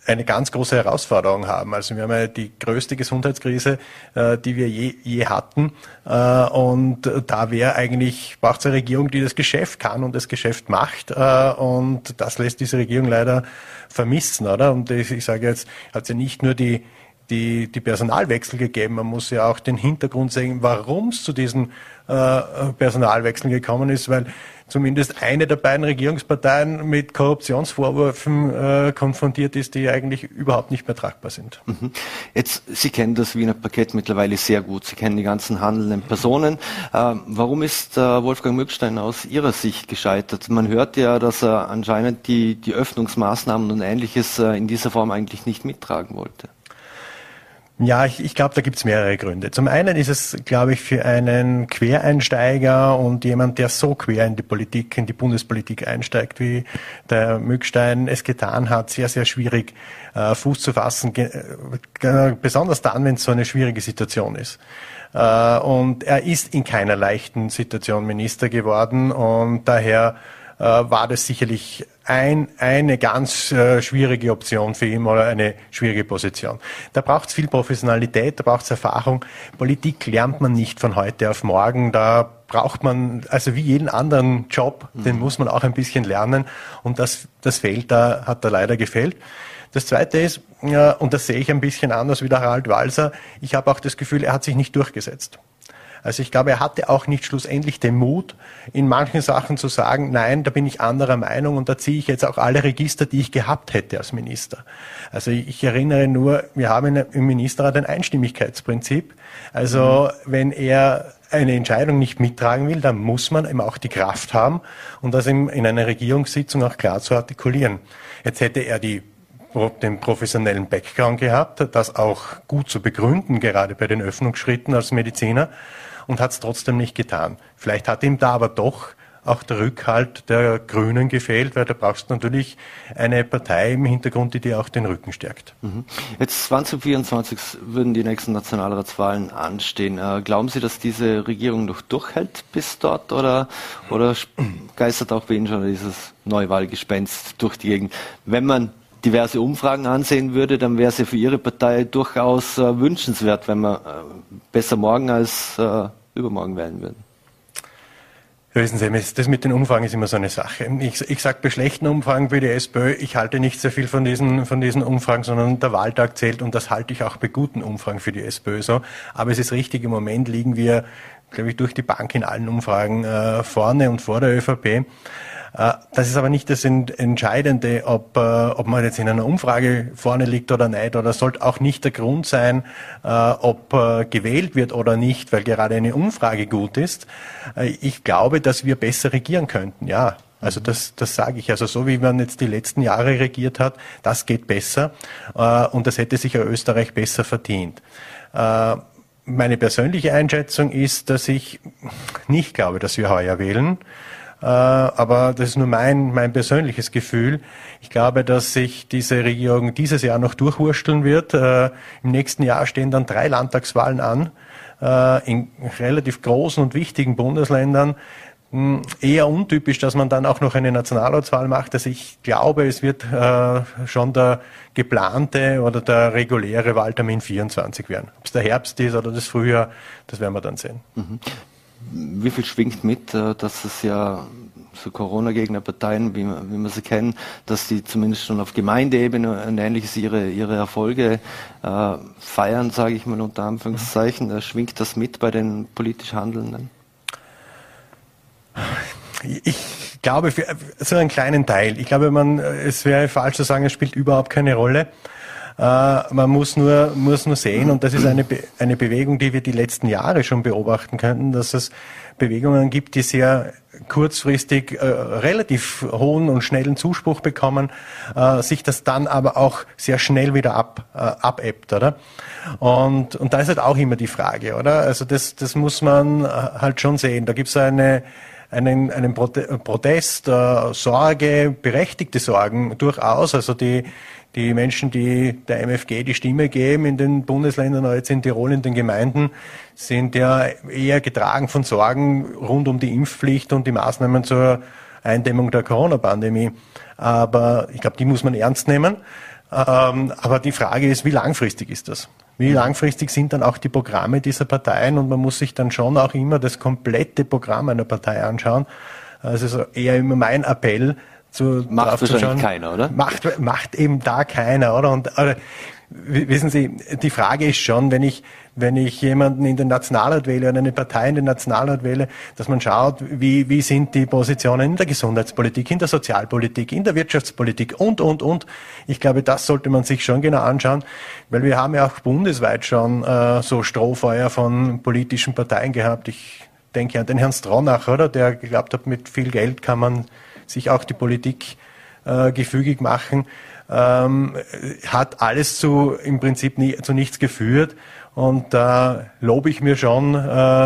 eine ganz große Herausforderung haben. Also wir haben ja die größte Gesundheitskrise, äh, die wir je, je hatten. Äh, und da wäre eigentlich, braucht es eine Regierung, die das Geschäft kann und das Geschäft macht. Äh, und das lässt diese Regierung leider vermissen, oder? Und ich, sage jetzt, hat sie ja nicht nur die die, die Personalwechsel gegeben. Man muss ja auch den Hintergrund sehen, warum es zu diesen Personalwechseln gekommen ist, weil zumindest eine der beiden Regierungsparteien mit Korruptionsvorwürfen äh, konfrontiert ist, die eigentlich überhaupt nicht mehr tragbar sind. Mhm. Jetzt, Sie kennen das Wiener Paket mittlerweile sehr gut. Sie kennen die ganzen handelnden Personen. Äh, warum ist äh, Wolfgang Mückstein aus Ihrer Sicht gescheitert? Man hört ja, dass er anscheinend die, die Öffnungsmaßnahmen und Ähnliches äh, in dieser Form eigentlich nicht mittragen wollte. Ja, ich, ich glaube, da gibt's mehrere Gründe. Zum einen ist es, glaube ich, für einen Quereinsteiger und jemand, der so quer in die Politik, in die Bundespolitik einsteigt, wie der Mückstein es getan hat, sehr, sehr schwierig äh, Fuß zu fassen, äh, besonders dann, wenn es so eine schwierige Situation ist. Äh, und er ist in keiner leichten Situation Minister geworden und daher äh, war das sicherlich ein, eine ganz äh, schwierige Option für ihn oder eine schwierige Position. Da braucht es viel Professionalität, da braucht es Erfahrung. Politik lernt man nicht von heute auf morgen. Da braucht man, also wie jeden anderen Job, mhm. den muss man auch ein bisschen lernen. Und das, das fehlt da, hat da leider gefehlt. Das Zweite ist, ja, und das sehe ich ein bisschen anders wie der Harald Walser, ich habe auch das Gefühl, er hat sich nicht durchgesetzt. Also ich glaube, er hatte auch nicht schlussendlich den Mut, in manchen Sachen zu sagen, nein, da bin ich anderer Meinung und da ziehe ich jetzt auch alle Register, die ich gehabt hätte als Minister. Also ich erinnere nur, wir haben im Ministerrat ein Einstimmigkeitsprinzip. Also mhm. wenn er eine Entscheidung nicht mittragen will, dann muss man eben auch die Kraft haben und das in einer Regierungssitzung auch klar zu artikulieren. Jetzt hätte er die den professionellen Background gehabt, das auch gut zu begründen, gerade bei den Öffnungsschritten als Mediziner, und hat es trotzdem nicht getan. Vielleicht hat ihm da aber doch auch der Rückhalt der Grünen gefehlt, weil da brauchst du natürlich eine Partei im Hintergrund, die dir auch den Rücken stärkt. Mhm. Jetzt 2024 würden die nächsten Nationalratswahlen anstehen. Äh, glauben Sie, dass diese Regierung noch durchhält bis dort oder, oder geistert auch bei Ihnen schon dieses Neuwahlgespenst durch die Gegend? Wenn man diverse Umfragen ansehen würde, dann wäre ja für Ihre Partei durchaus äh, wünschenswert, wenn wir äh, besser morgen als äh, übermorgen wählen würden. Wissen Sie, das mit den Umfragen ist immer so eine Sache. Ich, ich sage bei schlechten Umfragen für die SPÖ, ich halte nicht sehr viel von diesen, von diesen Umfragen, sondern der Wahltag zählt und das halte ich auch bei guten Umfragen für die SPÖ so. Aber es ist richtig, im Moment liegen wir, glaube ich, durch die Bank in allen Umfragen äh, vorne und vor der ÖVP. Äh, das ist aber nicht das Entscheidende, ob, äh, ob man jetzt in einer Umfrage vorne liegt oder nicht, oder sollte auch nicht der Grund sein, äh, ob gewählt wird oder nicht, weil gerade eine Umfrage gut ist. Ich glaube, dass wir besser regieren könnten, ja. Also das, das sage ich. Also so wie man jetzt die letzten Jahre regiert hat, das geht besser und das hätte sich ja Österreich besser verdient. Meine persönliche Einschätzung ist, dass ich nicht glaube, dass wir heuer wählen. Äh, aber das ist nur mein, mein persönliches Gefühl. Ich glaube, dass sich diese Regierung dieses Jahr noch durchwursteln wird. Äh, Im nächsten Jahr stehen dann drei Landtagswahlen an äh, in relativ großen und wichtigen Bundesländern hm, eher untypisch, dass man dann auch noch eine Nationalratswahl macht. Also ich glaube, es wird schon der geplante oder der reguläre Wahltermin 24 werden. Ob es der Herbst ist oder das Frühjahr, das werden wir dann sehen. Mhm wie viel schwingt mit, äh, dass es ja so Corona-Gegner-Parteien, wie, wie wir sie kennen, dass die zumindest schon auf Gemeindeebene und ähnliches ihre, ihre Erfolge äh, feiern, sage ich mal unter Anführungszeichen. Da schwingt das mit bei den politisch Handelnden? Ich glaube, für so einen kleinen Teil. Ich glaube, man, es wäre falsch zu sagen, es spielt überhaupt keine Rolle. Äh, man muss nur, muss nur sehen, und das ist eine, Be eine Bewegung, die wir die letzten Jahre schon beobachten könnten, dass es Bewegungen gibt, die sehr kurzfristig äh, relativ hohen und schnellen Zuspruch bekommen, äh, sich das dann aber auch sehr schnell wieder ab, äh, abebbt, oder? Und, und da ist halt auch immer die Frage, oder? Also das, das muss man äh, halt schon sehen. Da gibt es eine, einen, einen Protest, äh, Sorge, berechtigte Sorgen durchaus. Also die, die Menschen, die der MFG die Stimme geben in den Bundesländern jetzt in Tirol in den Gemeinden, sind ja eher getragen von Sorgen rund um die Impfpflicht und die Maßnahmen zur Eindämmung der Corona-Pandemie. Aber ich glaube, die muss man ernst nehmen. Ähm, aber die Frage ist, wie langfristig ist das? Wie langfristig sind dann auch die Programme dieser Parteien? Und man muss sich dann schon auch immer das komplette Programm einer Partei anschauen. Also eher immer mein Appell, zu, macht wahrscheinlich keiner, oder? Macht, macht eben da keiner, oder? Und oder, wissen Sie, die Frage ist schon, wenn ich wenn ich jemanden in den Nationalrat wähle oder eine Partei in den Nationalrat wähle, dass man schaut, wie, wie sind die Positionen in der Gesundheitspolitik, in der Sozialpolitik, in der Wirtschaftspolitik und, und, und. Ich glaube, das sollte man sich schon genau anschauen, weil wir haben ja auch bundesweit schon äh, so Strohfeuer von politischen Parteien gehabt. Ich denke an den Herrn Stronach, oder? Der geglaubt hat, mit viel Geld kann man sich auch die Politik äh, gefügig machen, ähm, hat alles zu, im Prinzip nie, zu nichts geführt. Und da lobe ich mir schon äh,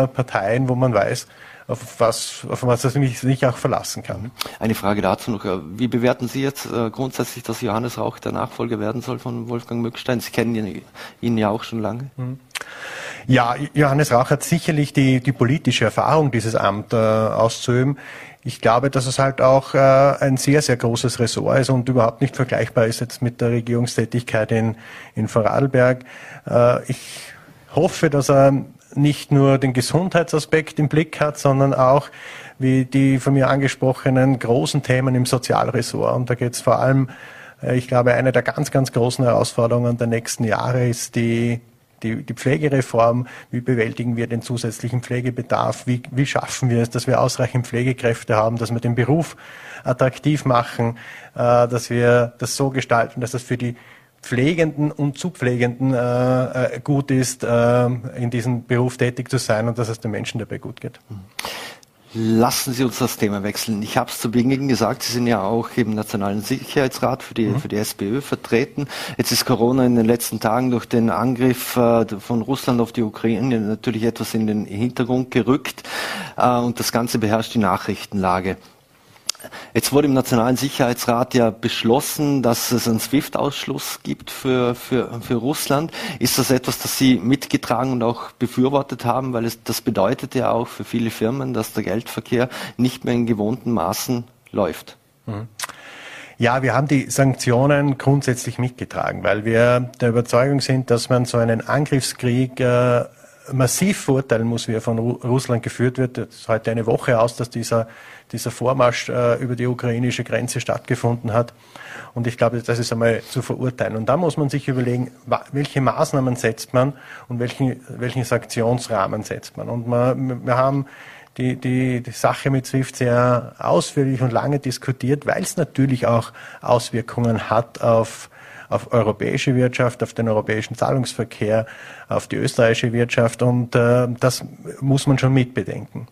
Parteien, wo man weiß, auf was, auf was er sich nicht auch verlassen kann. Eine Frage dazu noch. Wie bewerten Sie jetzt äh, grundsätzlich, dass Johannes Rauch der Nachfolger werden soll von Wolfgang Mückstein? Sie kennen ihn, ihn ja auch schon lange. Mhm. Ja, Johannes Rauch hat sicherlich die, die politische Erfahrung, dieses Amt äh, auszuüben. Ich glaube, dass es halt auch äh, ein sehr, sehr großes Ressort ist und überhaupt nicht vergleichbar ist jetzt mit der Regierungstätigkeit in, in Vorarlberg. Äh, ich hoffe, dass er nicht nur den Gesundheitsaspekt im Blick hat, sondern auch wie die von mir angesprochenen großen Themen im Sozialressort. Und da geht es vor allem, äh, ich glaube, eine der ganz, ganz großen Herausforderungen der nächsten Jahre ist die die, die Pflegereform, wie bewältigen wir den zusätzlichen Pflegebedarf, wie, wie schaffen wir es, dass wir ausreichend Pflegekräfte haben, dass wir den Beruf attraktiv machen, äh, dass wir das so gestalten, dass das für die Pflegenden und Zupflegenden äh, äh, gut ist, äh, in diesem Beruf tätig zu sein und dass es den Menschen dabei gut geht. Lassen Sie uns das Thema wechseln. Ich habe es zu Beginn gesagt, Sie sind ja auch im Nationalen Sicherheitsrat für die, mhm. für die SPÖ vertreten. Jetzt ist Corona in den letzten Tagen durch den Angriff äh, von Russland auf die Ukraine natürlich etwas in den Hintergrund gerückt äh, und das Ganze beherrscht die Nachrichtenlage. Jetzt wurde im Nationalen Sicherheitsrat ja beschlossen, dass es einen SWIFT-Ausschluss gibt für, für, für Russland. Ist das etwas, das Sie mitgetragen und auch befürwortet haben? Weil es, das bedeutet ja auch für viele Firmen, dass der Geldverkehr nicht mehr in gewohnten Maßen läuft. Mhm. Ja, wir haben die Sanktionen grundsätzlich mitgetragen, weil wir der Überzeugung sind, dass man so einen Angriffskrieg äh, massiv verurteilen muss, wie er von Russland geführt wird. Es ist heute eine Woche aus, dass dieser dieser Vormarsch äh, über die ukrainische Grenze stattgefunden hat. Und ich glaube, das ist einmal zu verurteilen. Und da muss man sich überlegen, welche Maßnahmen setzt man und welchen, welchen Sanktionsrahmen setzt man. Und man, wir haben die, die, die Sache mit SWIFT sehr ausführlich und lange diskutiert, weil es natürlich auch Auswirkungen hat auf auf europäische Wirtschaft, auf den europäischen Zahlungsverkehr, auf die österreichische Wirtschaft und äh, das muss man schon mitbedenken.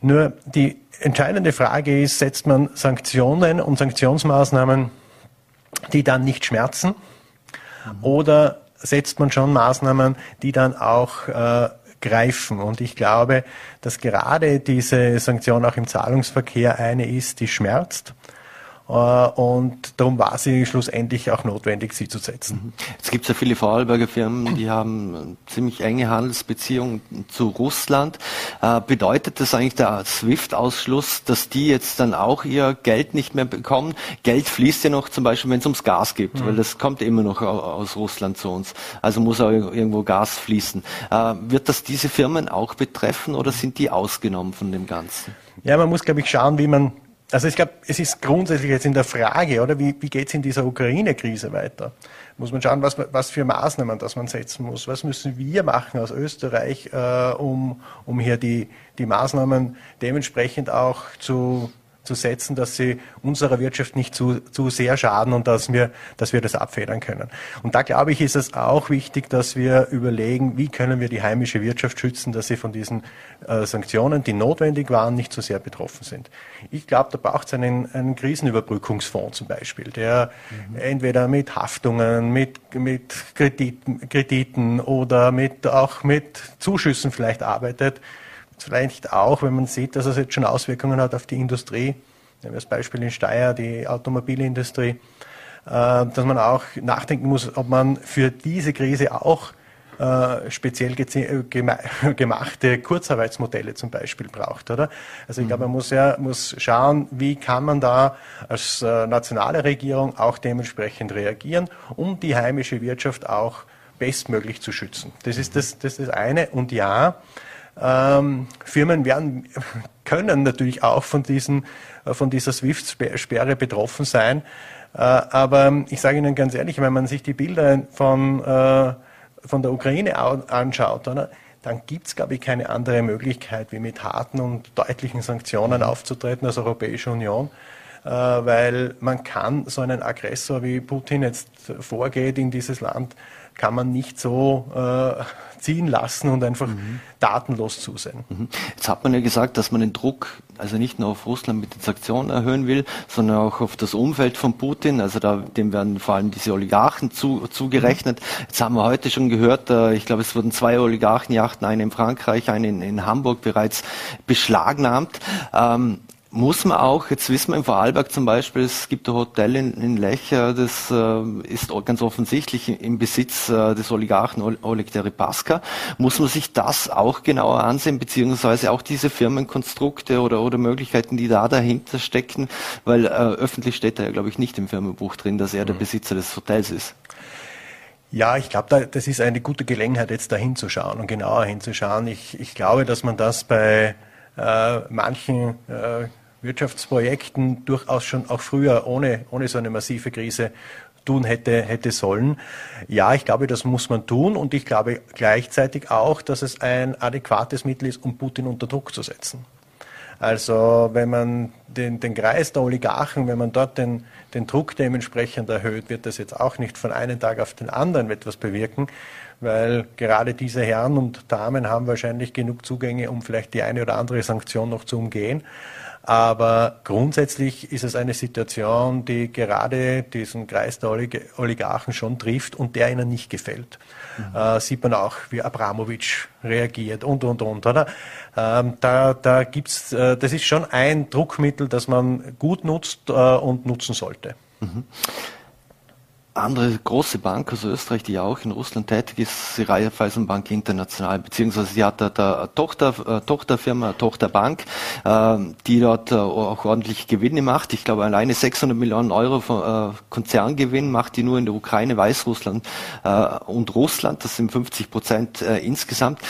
Nur die entscheidende Frage ist, setzt man Sanktionen und Sanktionsmaßnahmen, die dann nicht schmerzen, oder setzt man schon Maßnahmen, die dann auch äh, greifen. Und ich glaube, dass gerade diese Sanktion auch im Zahlungsverkehr eine ist, die schmerzt und darum war sie schlussendlich auch notwendig, sie zu setzen. Mhm. Es gibt ja viele Vorarlberger Firmen, die haben ziemlich enge Handelsbeziehungen zu Russland. Äh, bedeutet das eigentlich der SWIFT-Ausschluss, dass die jetzt dann auch ihr Geld nicht mehr bekommen? Geld fließt ja noch zum Beispiel, wenn es ums Gas geht, mhm. weil das kommt immer noch aus Russland zu uns. Also muss auch irgendwo Gas fließen. Äh, wird das diese Firmen auch betreffen oder sind die ausgenommen von dem Ganzen? Ja, man muss, glaube ich, schauen, wie man also ich glaube, es ist grundsätzlich jetzt in der Frage, oder wie, wie geht es in dieser Ukraine-Krise weiter? Muss man schauen, was, was für Maßnahmen das man setzen muss. Was müssen wir machen aus Österreich, äh, um, um hier die, die Maßnahmen dementsprechend auch zu zu setzen, dass sie unserer Wirtschaft nicht zu, zu sehr schaden und dass wir, dass wir das abfedern können. Und da glaube ich, ist es auch wichtig, dass wir überlegen, wie können wir die heimische Wirtschaft schützen, dass sie von diesen äh, Sanktionen, die notwendig waren, nicht so sehr betroffen sind. Ich glaube, da braucht es einen, einen Krisenüberbrückungsfonds zum Beispiel, der mhm. entweder mit Haftungen, mit, mit Krediten, Krediten oder mit, auch mit Zuschüssen vielleicht arbeitet, vielleicht auch, wenn man sieht, dass es jetzt schon Auswirkungen hat auf die Industrie, nehmen wir das Beispiel in Steyr, die Automobilindustrie, äh, dass man auch nachdenken muss, ob man für diese Krise auch äh, speziell gemachte Kurzarbeitsmodelle zum Beispiel braucht, oder? Also ich glaube, man muss ja muss schauen, wie kann man da als äh, nationale Regierung auch dementsprechend reagieren, um die heimische Wirtschaft auch bestmöglich zu schützen. Das ist das, das, ist das eine. Und ja, ähm, Firmen werden, können natürlich auch von, diesen, äh, von dieser SWIFT-Sperre betroffen sein. Äh, aber ich sage Ihnen ganz ehrlich, wenn man sich die Bilder von, äh, von der Ukraine anschaut, oder, dann gibt es, glaube ich, keine andere Möglichkeit, wie mit harten und deutlichen Sanktionen aufzutreten als Europäische Union. Äh, weil man kann so einen Aggressor wie Putin jetzt vorgeht in dieses Land, kann man nicht so äh, ziehen lassen und einfach mhm. datenlos zusehen. Mhm. Jetzt hat man ja gesagt, dass man den Druck also nicht nur auf Russland mit den Sanktionen erhöhen will, sondern auch auf das Umfeld von Putin. Also da, dem werden vor allem diese Oligarchen zu, zugerechnet. Mhm. Jetzt haben wir heute schon gehört, äh, ich glaube, es wurden zwei Oligarchenjachten, eine in Frankreich, eine in, in Hamburg bereits beschlagnahmt. Ähm, muss man auch, jetzt wissen wir im Vorarlberg zum Beispiel, es gibt ein Hotel in, in Lech, das äh, ist ganz offensichtlich im Besitz äh, des Oligarchen Oleg Deripaska. Muss man sich das auch genauer ansehen, beziehungsweise auch diese Firmenkonstrukte oder, oder Möglichkeiten, die da dahinter stecken, weil äh, öffentlich steht da ja, glaube ich, nicht im Firmenbuch drin, dass er der mhm. Besitzer des Hotels ist. Ja, ich glaube, da, das ist eine gute Gelegenheit, jetzt da hinzuschauen und genauer hinzuschauen. Ich, ich glaube, dass man das bei äh, manchen äh, Wirtschaftsprojekten durchaus schon auch früher ohne, ohne so eine massive Krise tun hätte, hätte sollen. Ja, ich glaube, das muss man tun und ich glaube gleichzeitig auch, dass es ein adäquates Mittel ist, um Putin unter Druck zu setzen. Also wenn man den, den Kreis der Oligarchen, wenn man dort den, den Druck dementsprechend erhöht, wird das jetzt auch nicht von einem Tag auf den anderen etwas bewirken, weil gerade diese Herren und Damen haben wahrscheinlich genug Zugänge, um vielleicht die eine oder andere Sanktion noch zu umgehen. Aber grundsätzlich ist es eine Situation, die gerade diesen Kreis der Oligarchen schon trifft und der ihnen nicht gefällt. Mhm. Äh, sieht man auch, wie Abramowitsch reagiert und, und, und, oder? Ähm, da, da gibt's, äh, das ist schon ein Druckmittel, das man gut nutzt äh, und nutzen sollte. Mhm andere große Bank aus Österreich, die ja auch in Russland tätig ist, die Raiffeisenbank International, beziehungsweise sie hat da eine Tochter, Tochterfirma, eine Tochterbank, äh, die dort äh, auch ordentlich Gewinne macht. Ich glaube, alleine 600 Millionen Euro von, äh, Konzerngewinn macht die nur in der Ukraine, Weißrussland äh, und Russland. Das sind 50 Prozent äh, insgesamt.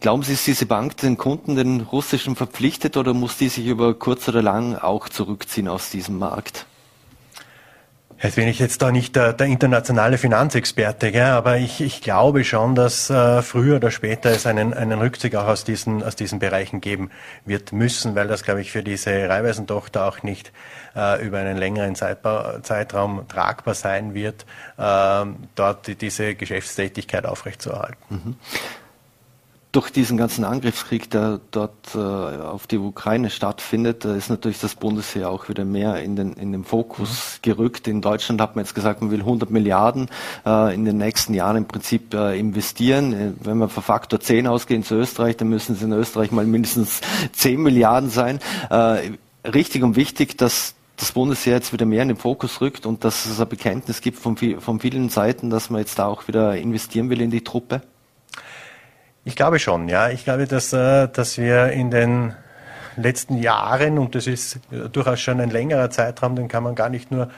Glauben Sie, ist diese Bank den Kunden, den russischen verpflichtet oder muss die sich über kurz oder lang auch zurückziehen aus diesem Markt? Jetzt bin ich jetzt da nicht der, der internationale Finanzexperte, gell? aber ich, ich glaube schon, dass äh, früher oder später es einen, einen Rückzug auch aus diesen, aus diesen Bereichen geben wird müssen, weil das, glaube ich, für diese Reihweisentochter auch nicht äh, über einen längeren Zeitba Zeitraum tragbar sein wird, äh, dort die, diese Geschäftstätigkeit aufrechtzuerhalten. Mhm durch diesen ganzen Angriffskrieg, der dort äh, auf die Ukraine stattfindet, ist natürlich das Bundesheer auch wieder mehr in den, in den Fokus mhm. gerückt. In Deutschland hat man jetzt gesagt, man will 100 Milliarden äh, in den nächsten Jahren im Prinzip äh, investieren. Äh, wenn wir von Faktor 10 ausgehen zu Österreich, dann müssen es in Österreich mal mindestens 10 Milliarden sein. Äh, richtig und wichtig, dass das Bundesheer jetzt wieder mehr in den Fokus rückt und dass es ein Bekenntnis gibt von, von vielen Seiten, dass man jetzt da auch wieder investieren will in die Truppe? Ich glaube schon, ja. Ich glaube, dass, äh, dass wir in den letzten Jahren, und das ist durchaus schon ein längerer Zeitraum, den kann man gar nicht nur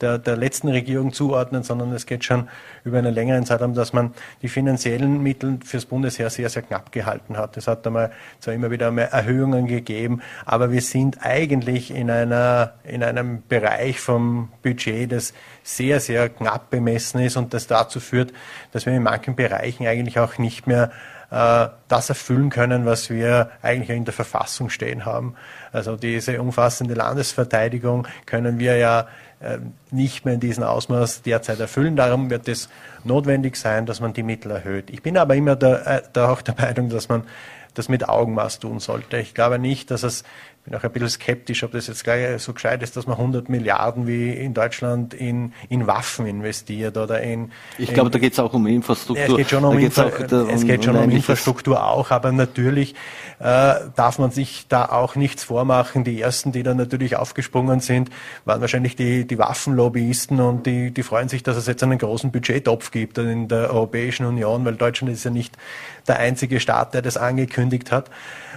der, der letzten Regierung zuordnen, sondern es geht schon über einen längeren Zeitraum, dass man die finanziellen Mittel fürs Bundesheer sehr, sehr knapp gehalten hat. Es hat einmal zwar immer wieder Erhöhungen gegeben, aber wir sind eigentlich in einer, in einem Bereich vom Budget, das sehr, sehr knapp bemessen ist und das dazu führt, dass wir in manchen Bereichen eigentlich auch nicht mehr äh, das erfüllen können, was wir eigentlich in der Verfassung stehen haben. Also diese umfassende Landesverteidigung können wir ja äh, nicht mehr in diesem Ausmaß derzeit erfüllen. Darum wird es notwendig sein, dass man die Mittel erhöht. Ich bin aber immer da, äh, da auch der Meinung, dass man das mit Augenmaß tun sollte. Ich glaube nicht, dass es bin auch ein bisschen skeptisch, ob das jetzt gleich so gescheit ist, dass man 100 Milliarden wie in Deutschland in, in Waffen investiert oder in. Ich glaube, da geht es auch um Infrastruktur. Es geht schon um, Infra auch, da, es geht schon um, um Infrastruktur auch, aber natürlich äh, darf man sich da auch nichts vormachen. Die ersten, die da natürlich aufgesprungen sind, waren wahrscheinlich die, die Waffenlobbyisten und die, die freuen sich, dass es jetzt einen großen Budgettopf gibt in der Europäischen Union, weil Deutschland ist ja nicht der einzige Staat, der das angekündigt hat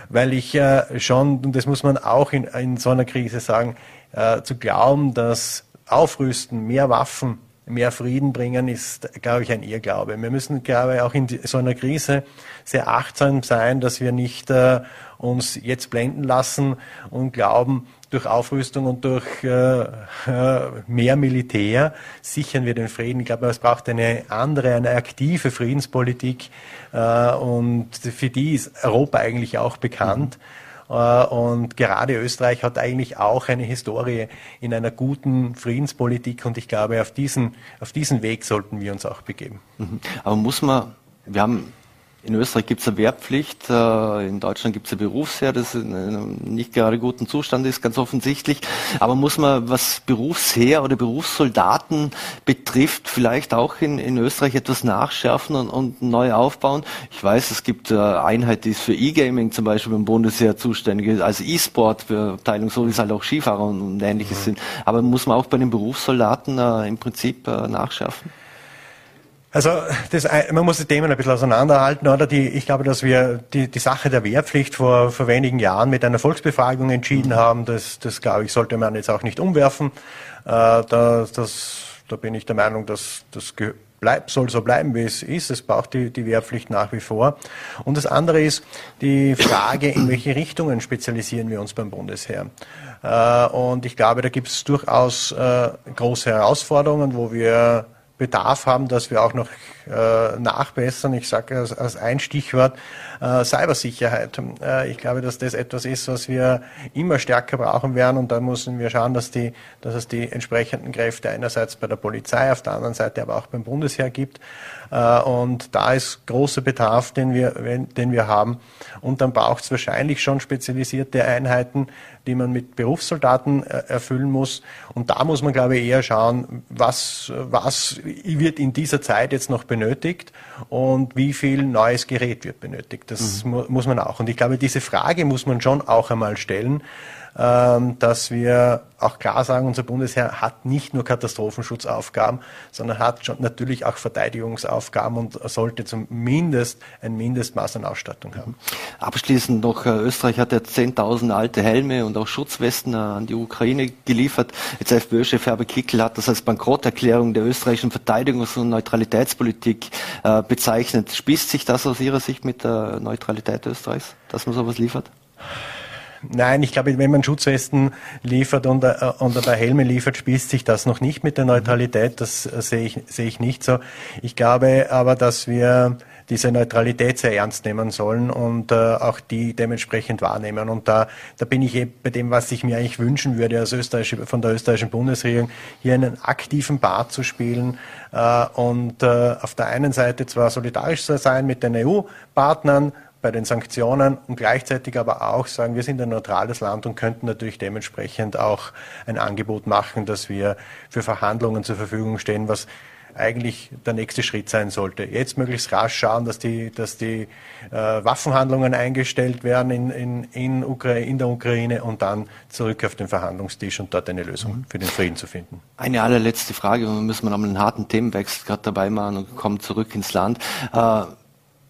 weil ich äh, schon, und das muss man auch in, in so einer Krise sagen, äh, zu glauben, dass Aufrüsten, mehr Waffen, mehr Frieden bringen, ist, glaube ich, ein Irrglaube. Wir müssen, glaube ich, auch in so einer Krise sehr achtsam sein, dass wir nicht äh, uns jetzt blenden lassen und glauben, durch Aufrüstung und durch äh, äh, mehr Militär sichern wir den Frieden. Ich glaube, es braucht eine andere, eine aktive Friedenspolitik äh, und für die ist Europa eigentlich auch bekannt. Und gerade Österreich hat eigentlich auch eine Historie in einer guten Friedenspolitik und ich glaube, auf diesen, auf diesen Weg sollten wir uns auch begeben. Mhm. Aber muss man, wir haben in Österreich gibt es eine Wehrpflicht, äh, in Deutschland gibt es ein Berufsheer, das in einem nicht gerade guten Zustand ist, ganz offensichtlich. Aber muss man, was Berufsheer oder Berufssoldaten betrifft, vielleicht auch in, in Österreich etwas nachschärfen und, und neu aufbauen? Ich weiß, es gibt eine Einheit, die ist für E-Gaming zum Beispiel beim Bundesheer zuständig, als E-Sport-Abteilung, so wie es halt auch Skifahrer und, und ähnliches mhm. sind. Aber muss man auch bei den Berufssoldaten äh, im Prinzip äh, nachschärfen? Also das, man muss die Themen ein bisschen auseinanderhalten, oder? Die, ich glaube, dass wir die, die Sache der Wehrpflicht vor, vor wenigen Jahren mit einer Volksbefragung entschieden mhm. haben. Das, das glaube ich, sollte man jetzt auch nicht umwerfen. Äh, da, das, da bin ich der Meinung, dass das bleibt, soll so bleiben, wie es ist. Es braucht die, die Wehrpflicht nach wie vor. Und das andere ist die Frage, in welche Richtungen spezialisieren wir uns beim Bundesheer. Äh, und ich glaube, da gibt es durchaus äh, große Herausforderungen, wo wir Bedarf haben, dass wir auch noch äh, nachbessern. Ich sage als, als ein Stichwort äh, Cybersicherheit. Äh, ich glaube, dass das etwas ist, was wir immer stärker brauchen werden und da müssen wir schauen, dass, die, dass es die entsprechenden Kräfte einerseits bei der Polizei, auf der anderen Seite aber auch beim Bundesheer gibt. Äh, und da ist großer Bedarf, den wir, den wir haben. Und dann braucht es wahrscheinlich schon spezialisierte Einheiten, die man mit Berufssoldaten äh, erfüllen muss. Und da muss man, glaube ich, eher schauen, was, was wird in dieser Zeit jetzt noch benötigt und wie viel neues Gerät wird benötigt. Das mhm. mu muss man auch. Und ich glaube, diese Frage muss man schon auch einmal stellen. Ähm, dass wir auch klar sagen, unser Bundesheer hat nicht nur Katastrophenschutzaufgaben, sondern hat schon natürlich auch Verteidigungsaufgaben und sollte zumindest ein Mindestmaß an Ausstattung haben. Abschließend noch, Österreich hat ja 10.000 alte Helme und auch Schutzwesten äh, an die Ukraine geliefert. Jetzt FPÖ-Chef Herbert Kickl hat das als Bankrotterklärung der österreichischen Verteidigungs- und Neutralitätspolitik äh, bezeichnet. Spießt sich das aus Ihrer Sicht mit der Neutralität Österreichs, dass man sowas liefert? Nein, ich glaube, wenn man Schutzwesten liefert und, äh, und dabei Helme liefert, spießt sich das noch nicht mit der Neutralität. Das äh, sehe ich, sehe ich nicht so. Ich glaube aber, dass wir diese Neutralität sehr ernst nehmen sollen und äh, auch die dementsprechend wahrnehmen. Und da, da bin ich eben bei dem, was ich mir eigentlich wünschen würde als österreichische, von der österreichischen Bundesregierung, hier einen aktiven Part zu spielen äh, und äh, auf der einen Seite zwar solidarisch zu sein mit den EU-Partnern, bei den Sanktionen und gleichzeitig aber auch sagen, wir sind ein neutrales Land und könnten natürlich dementsprechend auch ein Angebot machen, dass wir für Verhandlungen zur Verfügung stehen, was eigentlich der nächste Schritt sein sollte. Jetzt möglichst rasch schauen, dass die, dass die äh, Waffenhandlungen eingestellt werden in, in, in, in der Ukraine und dann zurück auf den Verhandlungstisch und dort eine Lösung mhm. für den Frieden zu finden. Eine allerletzte Frage, wir müssen wir nochmal einen harten Themenwechsel gerade dabei machen und kommen zurück ins Land. Äh,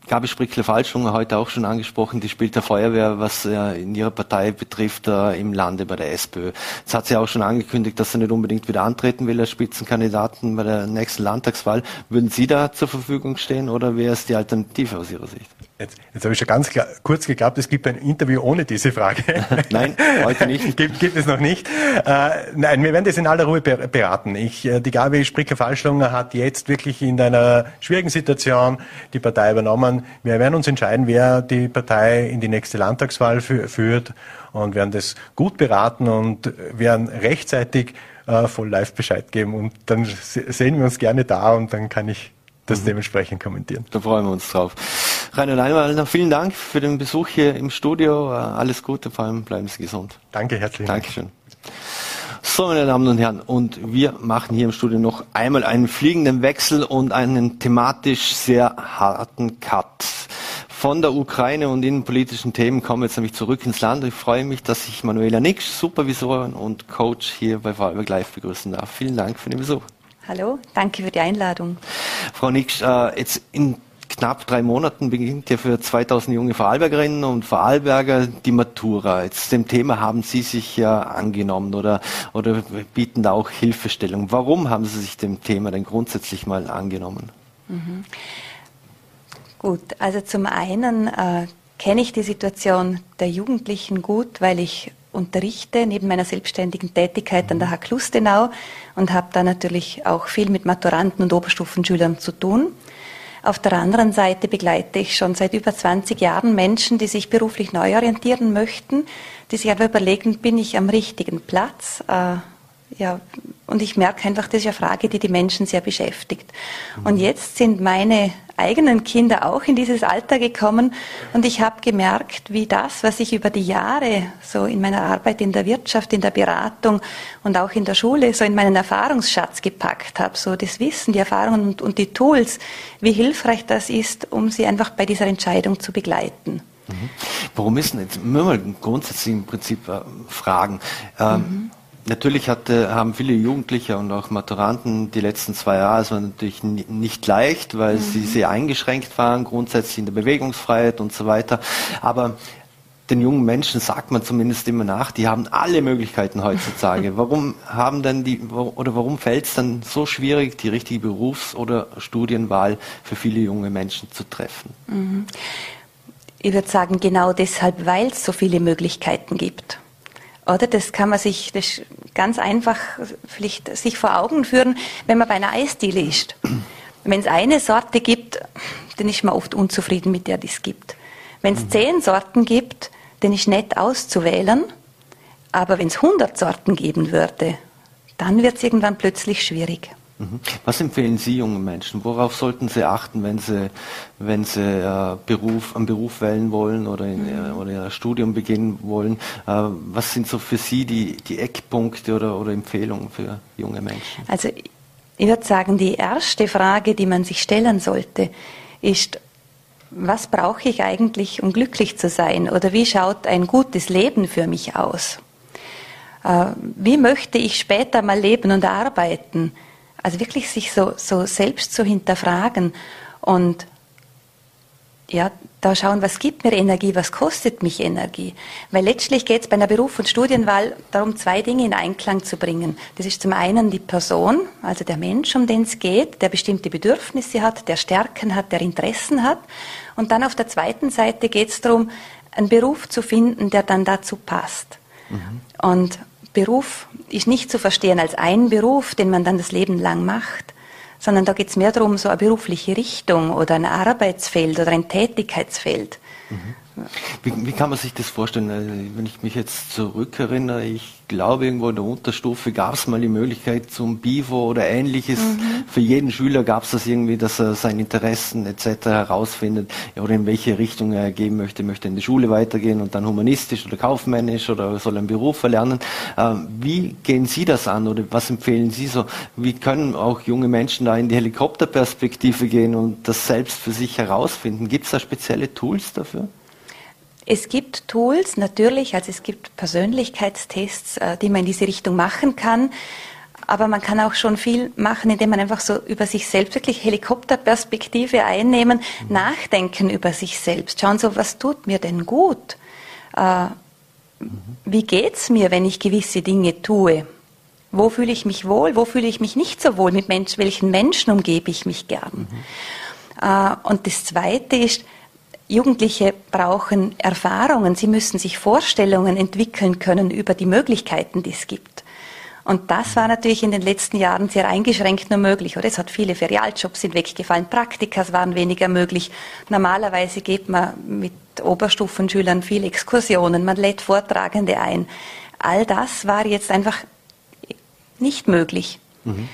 Gabi Sprickler-Falschung heute auch schon angesprochen, die spielt der Feuerwehr, was äh, in ihrer Partei betrifft, äh, im Lande bei der SPÖ. Jetzt hat sie auch schon angekündigt, dass sie nicht unbedingt wieder antreten will als Spitzenkandidaten bei der nächsten Landtagswahl. Würden Sie da zur Verfügung stehen oder wäre es die Alternative aus Ihrer Sicht? Jetzt, jetzt habe ich schon ganz klar, kurz geglaubt, es gibt ein Interview ohne diese Frage. nein, heute nicht. gibt, gibt es noch nicht. Äh, nein, wir werden das in aller Ruhe beraten. Ich, äh, die Gabi Spricker-Falschlunger hat jetzt wirklich in einer schwierigen Situation die Partei übernommen. Wir werden uns entscheiden, wer die Partei in die nächste Landtagswahl fü führt und werden das gut beraten und werden rechtzeitig äh, voll live Bescheid geben. Und dann sehen wir uns gerne da und dann kann ich das mhm. dementsprechend kommentieren. Da freuen wir uns drauf. Rainer Leinwalder, vielen Dank für den Besuch hier im Studio. Äh, alles Gute, vor allem bleiben Sie gesund. Danke, herzlich. Dankeschön. So, meine Damen und Herren, und wir machen hier im Studio noch einmal einen fliegenden Wechsel und einen thematisch sehr harten Cut. Von der Ukraine und innenpolitischen Themen kommen wir jetzt nämlich zurück ins Land. Ich freue mich, dass ich Manuela Nix, Supervisorin und Coach hier bei Vorarlberg Live begrüßen darf. Vielen Dank für den Besuch. Hallo, danke für die Einladung. Frau Nix, äh, jetzt in knapp drei Monaten beginnt ja für 2000 junge Vorarlbergerinnen und Vorarlberger die Matura. Jetzt dem Thema haben Sie sich ja angenommen oder, oder bieten da auch Hilfestellung. Warum haben Sie sich dem Thema denn grundsätzlich mal angenommen? Mhm. Gut, also zum einen äh, kenne ich die Situation der Jugendlichen gut, weil ich unterrichte neben meiner selbstständigen Tätigkeit an der HAK Lustenau und habe da natürlich auch viel mit Maturanten und Oberstufenschülern zu tun. Auf der anderen Seite begleite ich schon seit über 20 Jahren Menschen, die sich beruflich neu orientieren möchten, die sich aber überlegen, bin ich am richtigen Platz? Äh, ja, und ich merke einfach, das ist eine Frage, die die Menschen sehr beschäftigt. Und jetzt sind meine eigenen Kinder auch in dieses Alter gekommen und ich habe gemerkt, wie das, was ich über die Jahre so in meiner Arbeit in der Wirtschaft, in der Beratung und auch in der Schule so in meinen Erfahrungsschatz gepackt habe, so das Wissen, die Erfahrungen und, und die Tools, wie hilfreich das ist, um sie einfach bei dieser Entscheidung zu begleiten. Mhm. Warum ist denn jetzt, wir mal grundsätzlich im Prinzip äh, fragen, ähm, mhm. Natürlich hatte, haben viele Jugendliche und auch Maturanten die letzten zwei Jahre, es war natürlich nicht leicht, weil mhm. sie sehr eingeschränkt waren, grundsätzlich in der Bewegungsfreiheit und so weiter. Aber den jungen Menschen sagt man zumindest immer nach, die haben alle Möglichkeiten heutzutage. Warum haben denn die, oder warum fällt es dann so schwierig, die richtige Berufs- oder Studienwahl für viele junge Menschen zu treffen? Mhm. Ich würde sagen, genau deshalb, weil es so viele Möglichkeiten gibt. Oder das kann man sich, das ganz einfach vielleicht sich vor Augen führen, wenn man bei einer Eisdiele ist. Wenn es eine Sorte gibt, dann ist man oft unzufrieden mit der, die es gibt. Wenn es mhm. zehn Sorten gibt, dann ist nett auszuwählen. Aber wenn es 100 Sorten geben würde, dann wird es irgendwann plötzlich schwierig. Was empfehlen Sie jungen Menschen? Worauf sollten sie achten, wenn sie, wenn sie äh, Beruf, einen Beruf wählen wollen oder, in, mhm. Äh, oder ein Studium beginnen wollen? Äh, was sind so für Sie die, die Eckpunkte oder, oder Empfehlungen für junge Menschen? Also ich würde sagen, die erste Frage, die man sich stellen sollte, ist, was brauche ich eigentlich, um glücklich zu sein? Oder wie schaut ein gutes Leben für mich aus? Äh, wie möchte ich später mal leben und arbeiten? Also wirklich sich so, so selbst zu hinterfragen und ja, da schauen, was gibt mir Energie, was kostet mich Energie. Weil letztlich geht es bei einer Beruf- und Studienwahl darum, zwei Dinge in Einklang zu bringen. Das ist zum einen die Person, also der Mensch, um den es geht, der bestimmte Bedürfnisse hat, der Stärken hat, der Interessen hat. Und dann auf der zweiten Seite geht es darum, einen Beruf zu finden, der dann dazu passt. Mhm. Und Beruf ist nicht zu verstehen als ein Beruf, den man dann das Leben lang macht, sondern da geht es mehr darum, so eine berufliche Richtung oder ein Arbeitsfeld oder ein Tätigkeitsfeld. Mhm. Wie, wie, kann man sich das vorstellen? Äh, wenn ich mich jetzt zurückerinnere, ich glaube, irgendwo in der Unterstufe gab es mal die Möglichkeit zum BIVO oder ähnliches. Mhm. Für jeden Schüler gab es das irgendwie, dass er seine Interessen etc. herausfindet oder in welche Richtung er gehen möchte. Möchte in die Schule weitergehen und dann humanistisch oder kaufmännisch oder soll einen Beruf erlernen. Ähm, wie gehen Sie das an oder was empfehlen Sie so? Wie können auch junge Menschen da in die Helikopterperspektive gehen und das selbst für sich herausfinden? Gibt es da spezielle Tools dafür? Es gibt Tools, natürlich, also es gibt Persönlichkeitstests, äh, die man in diese Richtung machen kann. Aber man kann auch schon viel machen, indem man einfach so über sich selbst wirklich Helikopterperspektive einnehmen, mhm. nachdenken über sich selbst, schauen so, was tut mir denn gut? Äh, mhm. Wie geht's mir, wenn ich gewisse Dinge tue? Wo fühle ich mich wohl? Wo fühle ich mich nicht so wohl? Mit Mensch, welchen Menschen umgebe ich mich gern? Mhm. Äh, und das Zweite ist, Jugendliche brauchen Erfahrungen, sie müssen sich Vorstellungen entwickeln können über die Möglichkeiten, die es gibt. Und das war natürlich in den letzten Jahren sehr eingeschränkt nur möglich. Oder es hat viele Ferialjobs sind weggefallen, Praktikas waren weniger möglich. Normalerweise geht man mit Oberstufenschülern viel Exkursionen, man lädt Vortragende ein. All das war jetzt einfach nicht möglich. Mhm.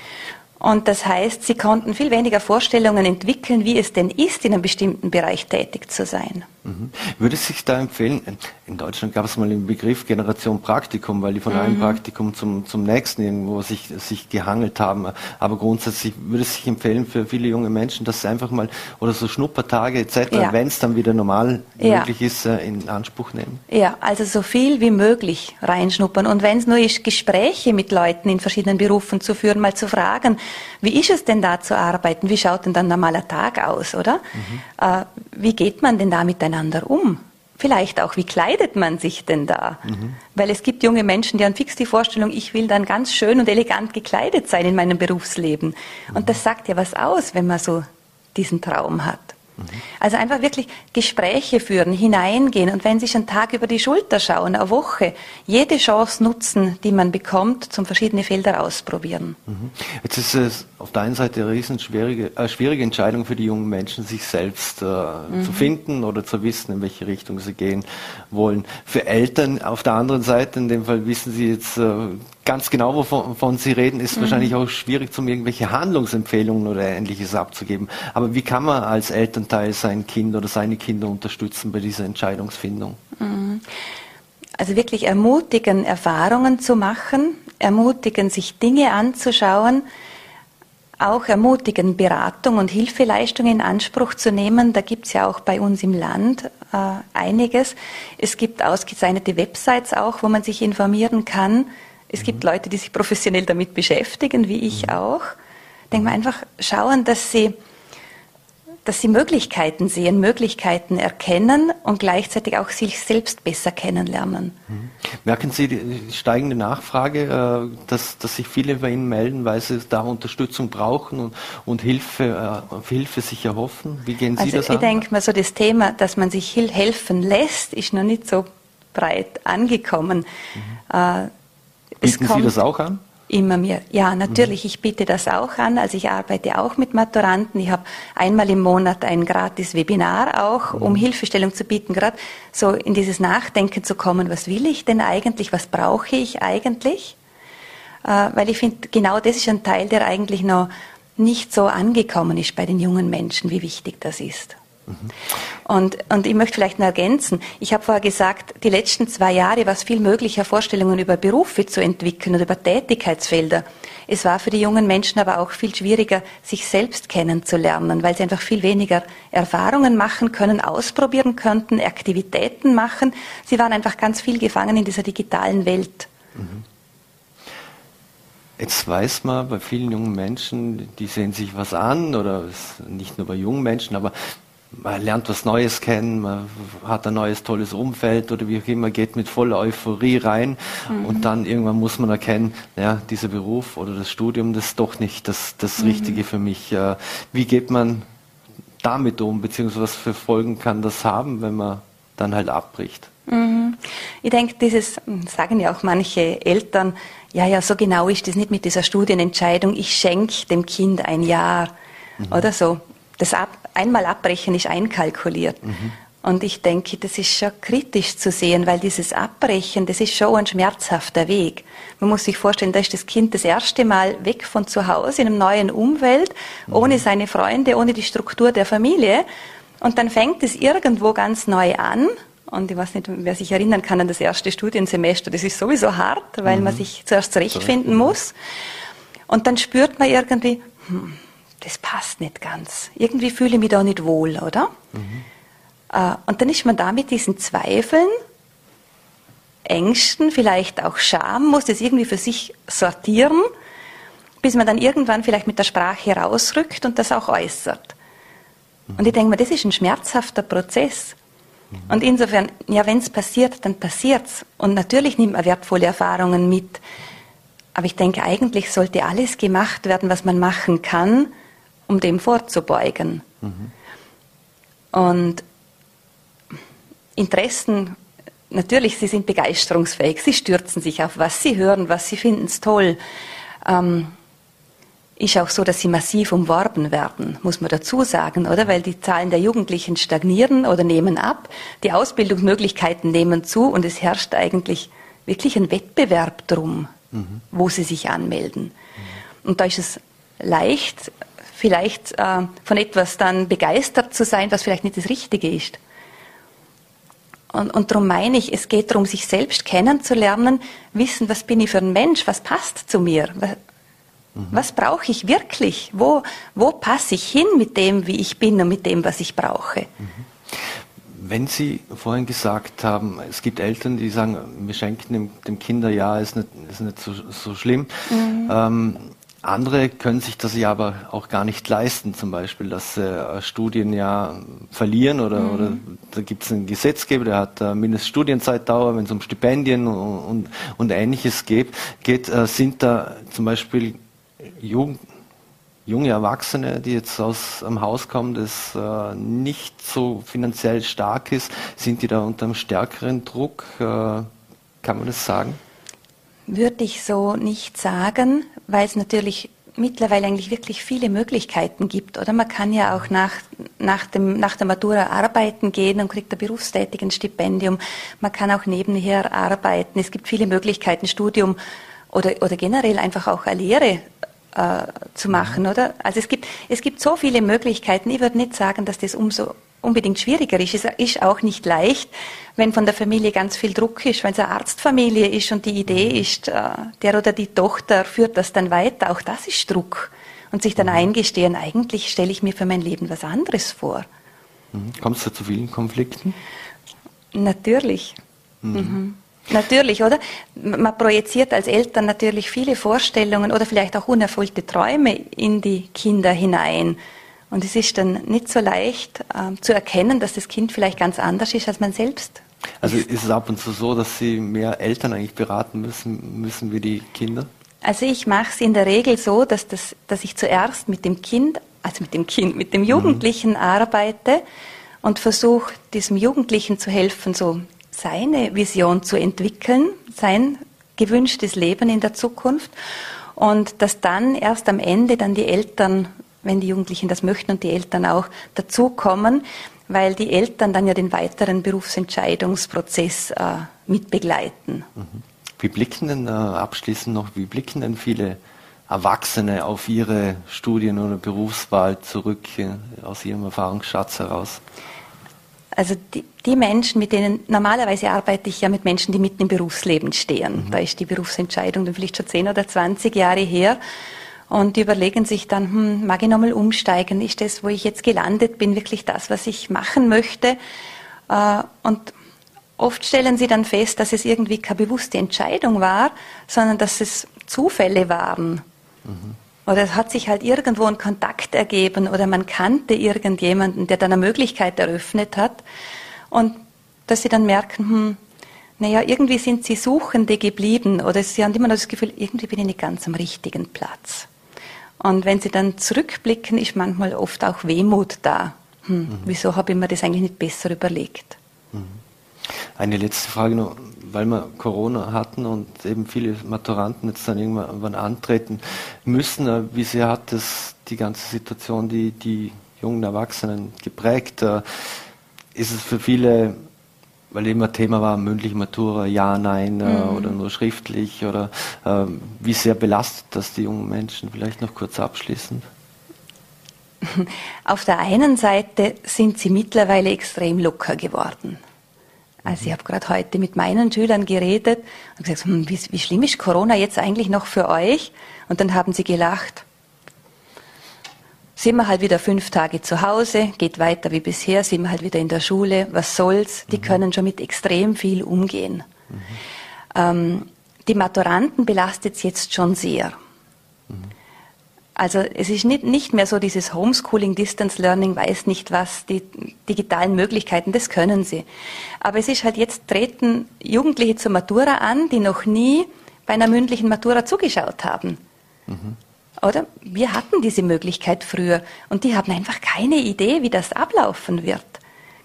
Und das heißt, sie konnten viel weniger Vorstellungen entwickeln, wie es denn ist, in einem bestimmten Bereich tätig zu sein. Mhm. Würde es sich da empfehlen, in Deutschland gab es mal den Begriff Generation Praktikum, weil die von mhm. einem Praktikum zum, zum nächsten irgendwo sich, sich gehangelt haben. Aber grundsätzlich würde es sich empfehlen für viele junge Menschen, dass sie einfach mal oder so Schnuppertage etc., ja. wenn es dann wieder normal ja. möglich ist, äh, in Anspruch nehmen. Ja, also so viel wie möglich reinschnuppern. Und wenn es nur ist, Gespräche mit Leuten in verschiedenen Berufen zu führen, mal zu fragen, wie ist es denn da zu arbeiten? Wie schaut denn dann ein normaler Tag aus, oder? Mhm. Äh, wie geht man denn da miteinander um? Vielleicht auch, wie kleidet man sich denn da? Mhm. Weil es gibt junge Menschen, die haben fix die Vorstellung, ich will dann ganz schön und elegant gekleidet sein in meinem Berufsleben. Mhm. Und das sagt ja was aus, wenn man so diesen Traum hat. Also einfach wirklich Gespräche führen, hineingehen und wenn Sie einen Tag über die Schulter schauen, eine Woche, jede Chance nutzen, die man bekommt, zum verschiedene Felder ausprobieren. Mhm. Jetzt ist es auf der einen Seite eine riesen schwierige, äh, schwierige Entscheidung für die jungen Menschen, sich selbst äh, mhm. zu finden oder zu wissen, in welche Richtung sie gehen wollen. Für Eltern auf der anderen Seite, in dem Fall wissen sie jetzt äh, ganz genau, wovon Sie reden, ist mhm. wahrscheinlich auch schwierig, zum irgendwelche Handlungsempfehlungen oder ähnliches abzugeben. Aber wie kann man als Elternteil sein Kind oder seine Kinder unterstützen bei dieser Entscheidungsfindung? Mhm. Also wirklich ermutigen, Erfahrungen zu machen, ermutigen, sich Dinge anzuschauen, auch ermutigen, Beratung und Hilfeleistung in Anspruch zu nehmen. Da gibt es ja auch bei uns im Land äh, einiges. Es gibt ausgezeichnete Websites auch, wo man sich informieren kann es gibt Leute, die sich professionell damit beschäftigen, wie ich mhm. auch. Denke mal einfach schauen, dass sie, dass sie Möglichkeiten sehen, Möglichkeiten erkennen und gleichzeitig auch sich selbst besser kennenlernen. Mhm. Merken Sie die steigende Nachfrage, äh, dass, dass sich viele bei Ihnen melden, weil sie da Unterstützung brauchen und, und Hilfe, auf äh, Hilfe sich erhoffen? Wie gehen Sie also das an? Ich denke mal, so das Thema, dass man sich helfen lässt, ist noch nicht so breit angekommen. Mhm. Äh, Bieten Sie das auch an? Immer mehr. Ja, natürlich, ich biete das auch an. Also ich arbeite auch mit Maturanten. Ich habe einmal im Monat ein gratis Webinar auch, um Hilfestellung zu bieten, gerade so in dieses Nachdenken zu kommen, was will ich denn eigentlich, was brauche ich eigentlich? Äh, weil ich finde, genau das ist ein Teil, der eigentlich noch nicht so angekommen ist bei den jungen Menschen, wie wichtig das ist. Und, und ich möchte vielleicht noch ergänzen, ich habe vorher gesagt, die letzten zwei Jahre war es viel möglicher, Vorstellungen über Berufe zu entwickeln oder über Tätigkeitsfelder. Es war für die jungen Menschen aber auch viel schwieriger, sich selbst kennenzulernen, weil sie einfach viel weniger Erfahrungen machen können, ausprobieren könnten, Aktivitäten machen. Sie waren einfach ganz viel gefangen in dieser digitalen Welt. Mhm. Jetzt weiß man bei vielen jungen Menschen, die sehen sich was an, oder nicht nur bei jungen Menschen, aber man lernt was Neues kennen, man hat ein neues tolles Umfeld oder wie auch immer, geht mit voller Euphorie rein mhm. und dann irgendwann muss man erkennen, ja, dieser Beruf oder das Studium, das ist doch nicht das, das mhm. Richtige für mich. Äh, wie geht man damit um, beziehungsweise was für Folgen kann das haben, wenn man dann halt abbricht? Mhm. Ich denke, dieses sagen ja auch manche Eltern, ja, ja, so genau ist das nicht mit dieser Studienentscheidung, ich schenke dem Kind ein Jahr mhm. oder so. Das Ab einmal abbrechen ist einkalkuliert. Mhm. Und ich denke, das ist schon kritisch zu sehen, weil dieses Abbrechen, das ist schon ein schmerzhafter Weg. Man muss sich vorstellen, da ist das Kind das erste Mal weg von zu Hause in einem neuen Umfeld, mhm. ohne seine Freunde, ohne die Struktur der Familie. Und dann fängt es irgendwo ganz neu an. Und ich weiß nicht, wer sich erinnern kann an das erste Studiensemester. Das ist sowieso hart, weil mhm. man sich zuerst zurechtfinden muss. Und dann spürt man irgendwie, hm, das passt nicht ganz. Irgendwie fühle ich mich da nicht wohl, oder? Mhm. Und dann ist man da mit diesen Zweifeln, Ängsten, vielleicht auch Scham, muss das irgendwie für sich sortieren, bis man dann irgendwann vielleicht mit der Sprache rausrückt und das auch äußert. Mhm. Und ich denke mir, das ist ein schmerzhafter Prozess. Mhm. Und insofern, ja, wenn es passiert, dann passiert's. Und natürlich nimmt man wertvolle Erfahrungen mit. Aber ich denke, eigentlich sollte alles gemacht werden, was man machen kann, um dem vorzubeugen. Mhm. Und Interessen, natürlich, sie sind begeisterungsfähig, sie stürzen sich auf was, sie hören was, sie finden es toll. Ähm, ist auch so, dass sie massiv umworben werden, muss man dazu sagen, oder? Weil die Zahlen der Jugendlichen stagnieren oder nehmen ab, die Ausbildungsmöglichkeiten nehmen zu und es herrscht eigentlich wirklich ein Wettbewerb drum, mhm. wo sie sich anmelden. Mhm. Und da ist es leicht, vielleicht äh, von etwas dann begeistert zu sein, was vielleicht nicht das Richtige ist. Und, und darum meine ich, es geht darum, sich selbst kennenzulernen, wissen, was bin ich für ein Mensch, was passt zu mir, was, mhm. was brauche ich wirklich, wo, wo passe ich hin mit dem, wie ich bin und mit dem, was ich brauche. Mhm. Wenn Sie vorhin gesagt haben, es gibt Eltern, die sagen, wir schenken dem, dem Kinderjahr, ist nicht, ist nicht so, so schlimm. Mhm. Ähm, andere können sich das ja aber auch gar nicht leisten, zum Beispiel, dass sie äh, Studienjahr verlieren oder, mhm. oder da gibt es einen Gesetzgeber, der hat äh, Mindeststudienzeitdauer, wenn es um Stipendien und, und, und Ähnliches geht, geht äh, sind da zum Beispiel Jugend, junge Erwachsene, die jetzt aus einem Haus kommen, das äh, nicht so finanziell stark ist, sind die da unter einem stärkeren Druck? Äh, kann man das sagen? Würde ich so nicht sagen, weil es natürlich mittlerweile eigentlich wirklich viele Möglichkeiten gibt. Oder man kann ja auch nach, nach, dem, nach der Matura arbeiten gehen und kriegt ein berufstätigen Stipendium. Man kann auch nebenher arbeiten. Es gibt viele Möglichkeiten, Studium oder, oder generell einfach auch eine Lehre äh, zu machen, oder? Also es gibt, es gibt so viele Möglichkeiten. Ich würde nicht sagen, dass das umso unbedingt schwieriger ist. Es ist auch nicht leicht, wenn von der Familie ganz viel Druck ist, wenn es eine Arztfamilie ist und die Idee mhm. ist, äh, der oder die Tochter führt das dann weiter. Auch das ist Druck. Und sich dann mhm. eingestehen, eigentlich stelle ich mir für mein Leben was anderes vor. Mhm. Kommst du zu vielen Konflikten? Natürlich. Mhm. Mhm. Natürlich, oder? Man projiziert als Eltern natürlich viele Vorstellungen oder vielleicht auch unerfüllte Träume in die Kinder hinein. Und es ist dann nicht so leicht äh, zu erkennen, dass das Kind vielleicht ganz anders ist als man selbst. Also ist es ab und zu so, dass Sie mehr Eltern eigentlich beraten müssen, müssen wie die Kinder? Also ich mache es in der Regel so, dass, das, dass ich zuerst mit dem Kind, also mit dem Kind, mit dem Jugendlichen mhm. arbeite und versuche diesem Jugendlichen zu helfen, so seine Vision zu entwickeln, sein gewünschtes Leben in der Zukunft und dass dann erst am Ende dann die Eltern, wenn die Jugendlichen das möchten und die Eltern auch dazukommen, weil die Eltern dann ja den weiteren Berufsentscheidungsprozess äh, mitbegleiten. Mhm. Wie blicken denn äh, abschließend noch, wie blicken denn viele Erwachsene auf ihre Studien- oder Berufswahl zurück äh, aus ihrem Erfahrungsschatz heraus? Also die, die, Menschen, mit denen normalerweise arbeite ich ja mit Menschen, die mitten im Berufsleben stehen. Mhm. Da ist die Berufsentscheidung dann vielleicht schon 10 oder 20 Jahre her. Und überlegen sich dann, hm, mag ich nochmal umsteigen? Ist das, wo ich jetzt gelandet bin, wirklich das, was ich machen möchte? Äh, und oft stellen sie dann fest, dass es irgendwie keine bewusste Entscheidung war, sondern dass es Zufälle waren. Mhm. Oder es hat sich halt irgendwo ein Kontakt ergeben oder man kannte irgendjemanden, der dann eine Möglichkeit eröffnet hat. Und dass sie dann merken, hm, naja, irgendwie sind sie Suchende geblieben oder sie haben immer noch das Gefühl, irgendwie bin ich nicht ganz am richtigen Platz. Und wenn sie dann zurückblicken, ist manchmal oft auch Wehmut da. Hm, mhm. Wieso habe ich mir das eigentlich nicht besser überlegt? Mhm. Eine letzte Frage noch, weil wir Corona hatten und eben viele Maturanten jetzt dann irgendwann antreten müssen. Äh, wie sehr hat das die ganze Situation, die, die jungen Erwachsenen geprägt? Äh, ist es für viele, weil immer Thema war, mündliche Matura, ja, nein äh, mhm. oder nur schriftlich oder äh, wie sehr belastet das die jungen Menschen? Vielleicht noch kurz abschließend. Auf der einen Seite sind sie mittlerweile extrem locker geworden. Also ich habe gerade heute mit meinen Schülern geredet und gesagt, hm, wie, wie schlimm ist Corona jetzt eigentlich noch für euch? Und dann haben sie gelacht. Sind wir halt wieder fünf Tage zu Hause, geht weiter wie bisher, sind wir halt wieder in der Schule, was soll's? Die mhm. können schon mit extrem viel umgehen. Mhm. Ähm, die Maturanten belastet es jetzt schon sehr. Mhm. Also es ist nicht, nicht mehr so dieses Homeschooling, Distance Learning, weiß nicht was, die digitalen Möglichkeiten, das können sie. Aber es ist halt jetzt treten Jugendliche zur Matura an, die noch nie bei einer mündlichen Matura zugeschaut haben. Oder? Wir hatten diese Möglichkeit früher und die haben einfach keine Idee, wie das ablaufen wird.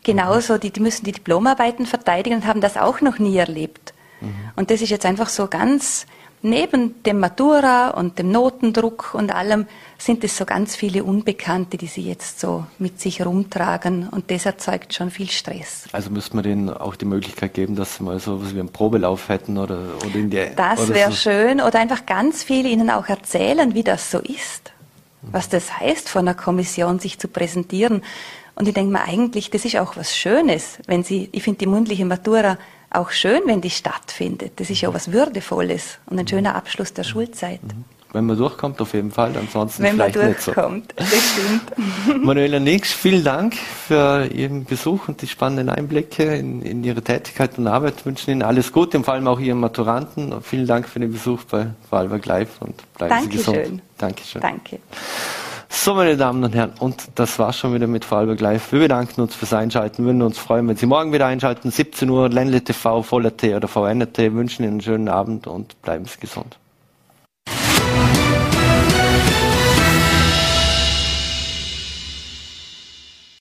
Genauso, die, die müssen die Diplomarbeiten verteidigen und haben das auch noch nie erlebt. Mhm. Und das ist jetzt einfach so ganz neben dem Matura und dem Notendruck und allem sind es so ganz viele Unbekannte, die sie jetzt so mit sich rumtragen und das erzeugt schon viel Stress. Also müsste man denen auch die Möglichkeit geben, dass sie mal so was wie einen Probelauf hätten oder, oder in der Das wäre so. schön oder einfach ganz viel ihnen auch erzählen, wie das so ist. Was das heißt, vor einer Kommission sich zu präsentieren. Und ich denke mir eigentlich, das ist auch was Schönes, wenn sie, ich finde die mündliche Matura auch schön, wenn die stattfindet. Das ist ja was Würdevolles und ein schöner Abschluss der Schulzeit. Mhm. Wenn man durchkommt, auf jeden Fall. Ansonsten Wenn vielleicht man durchkommt, nicht so. das stimmt. Manuela Nix, vielen Dank für Ihren Besuch und die spannenden Einblicke in, in Ihre Tätigkeit und Arbeit. Wir wünschen Ihnen alles Gute und vor allem auch Ihren Maturanten. Und vielen Dank für den Besuch bei Vorarlberg Live und bleiben Dankeschön. Sie gesund. Dankeschön. Danke. So, meine Damen und Herren, und das war's schon wieder mit Vorarlberg Live. Wir bedanken uns fürs Einschalten, würden uns freuen, wenn Sie morgen wieder einschalten, 17 Uhr, Ländle TV, Voller T oder VNT. Wünschen Ihnen einen schönen Abend und bleiben Sie gesund.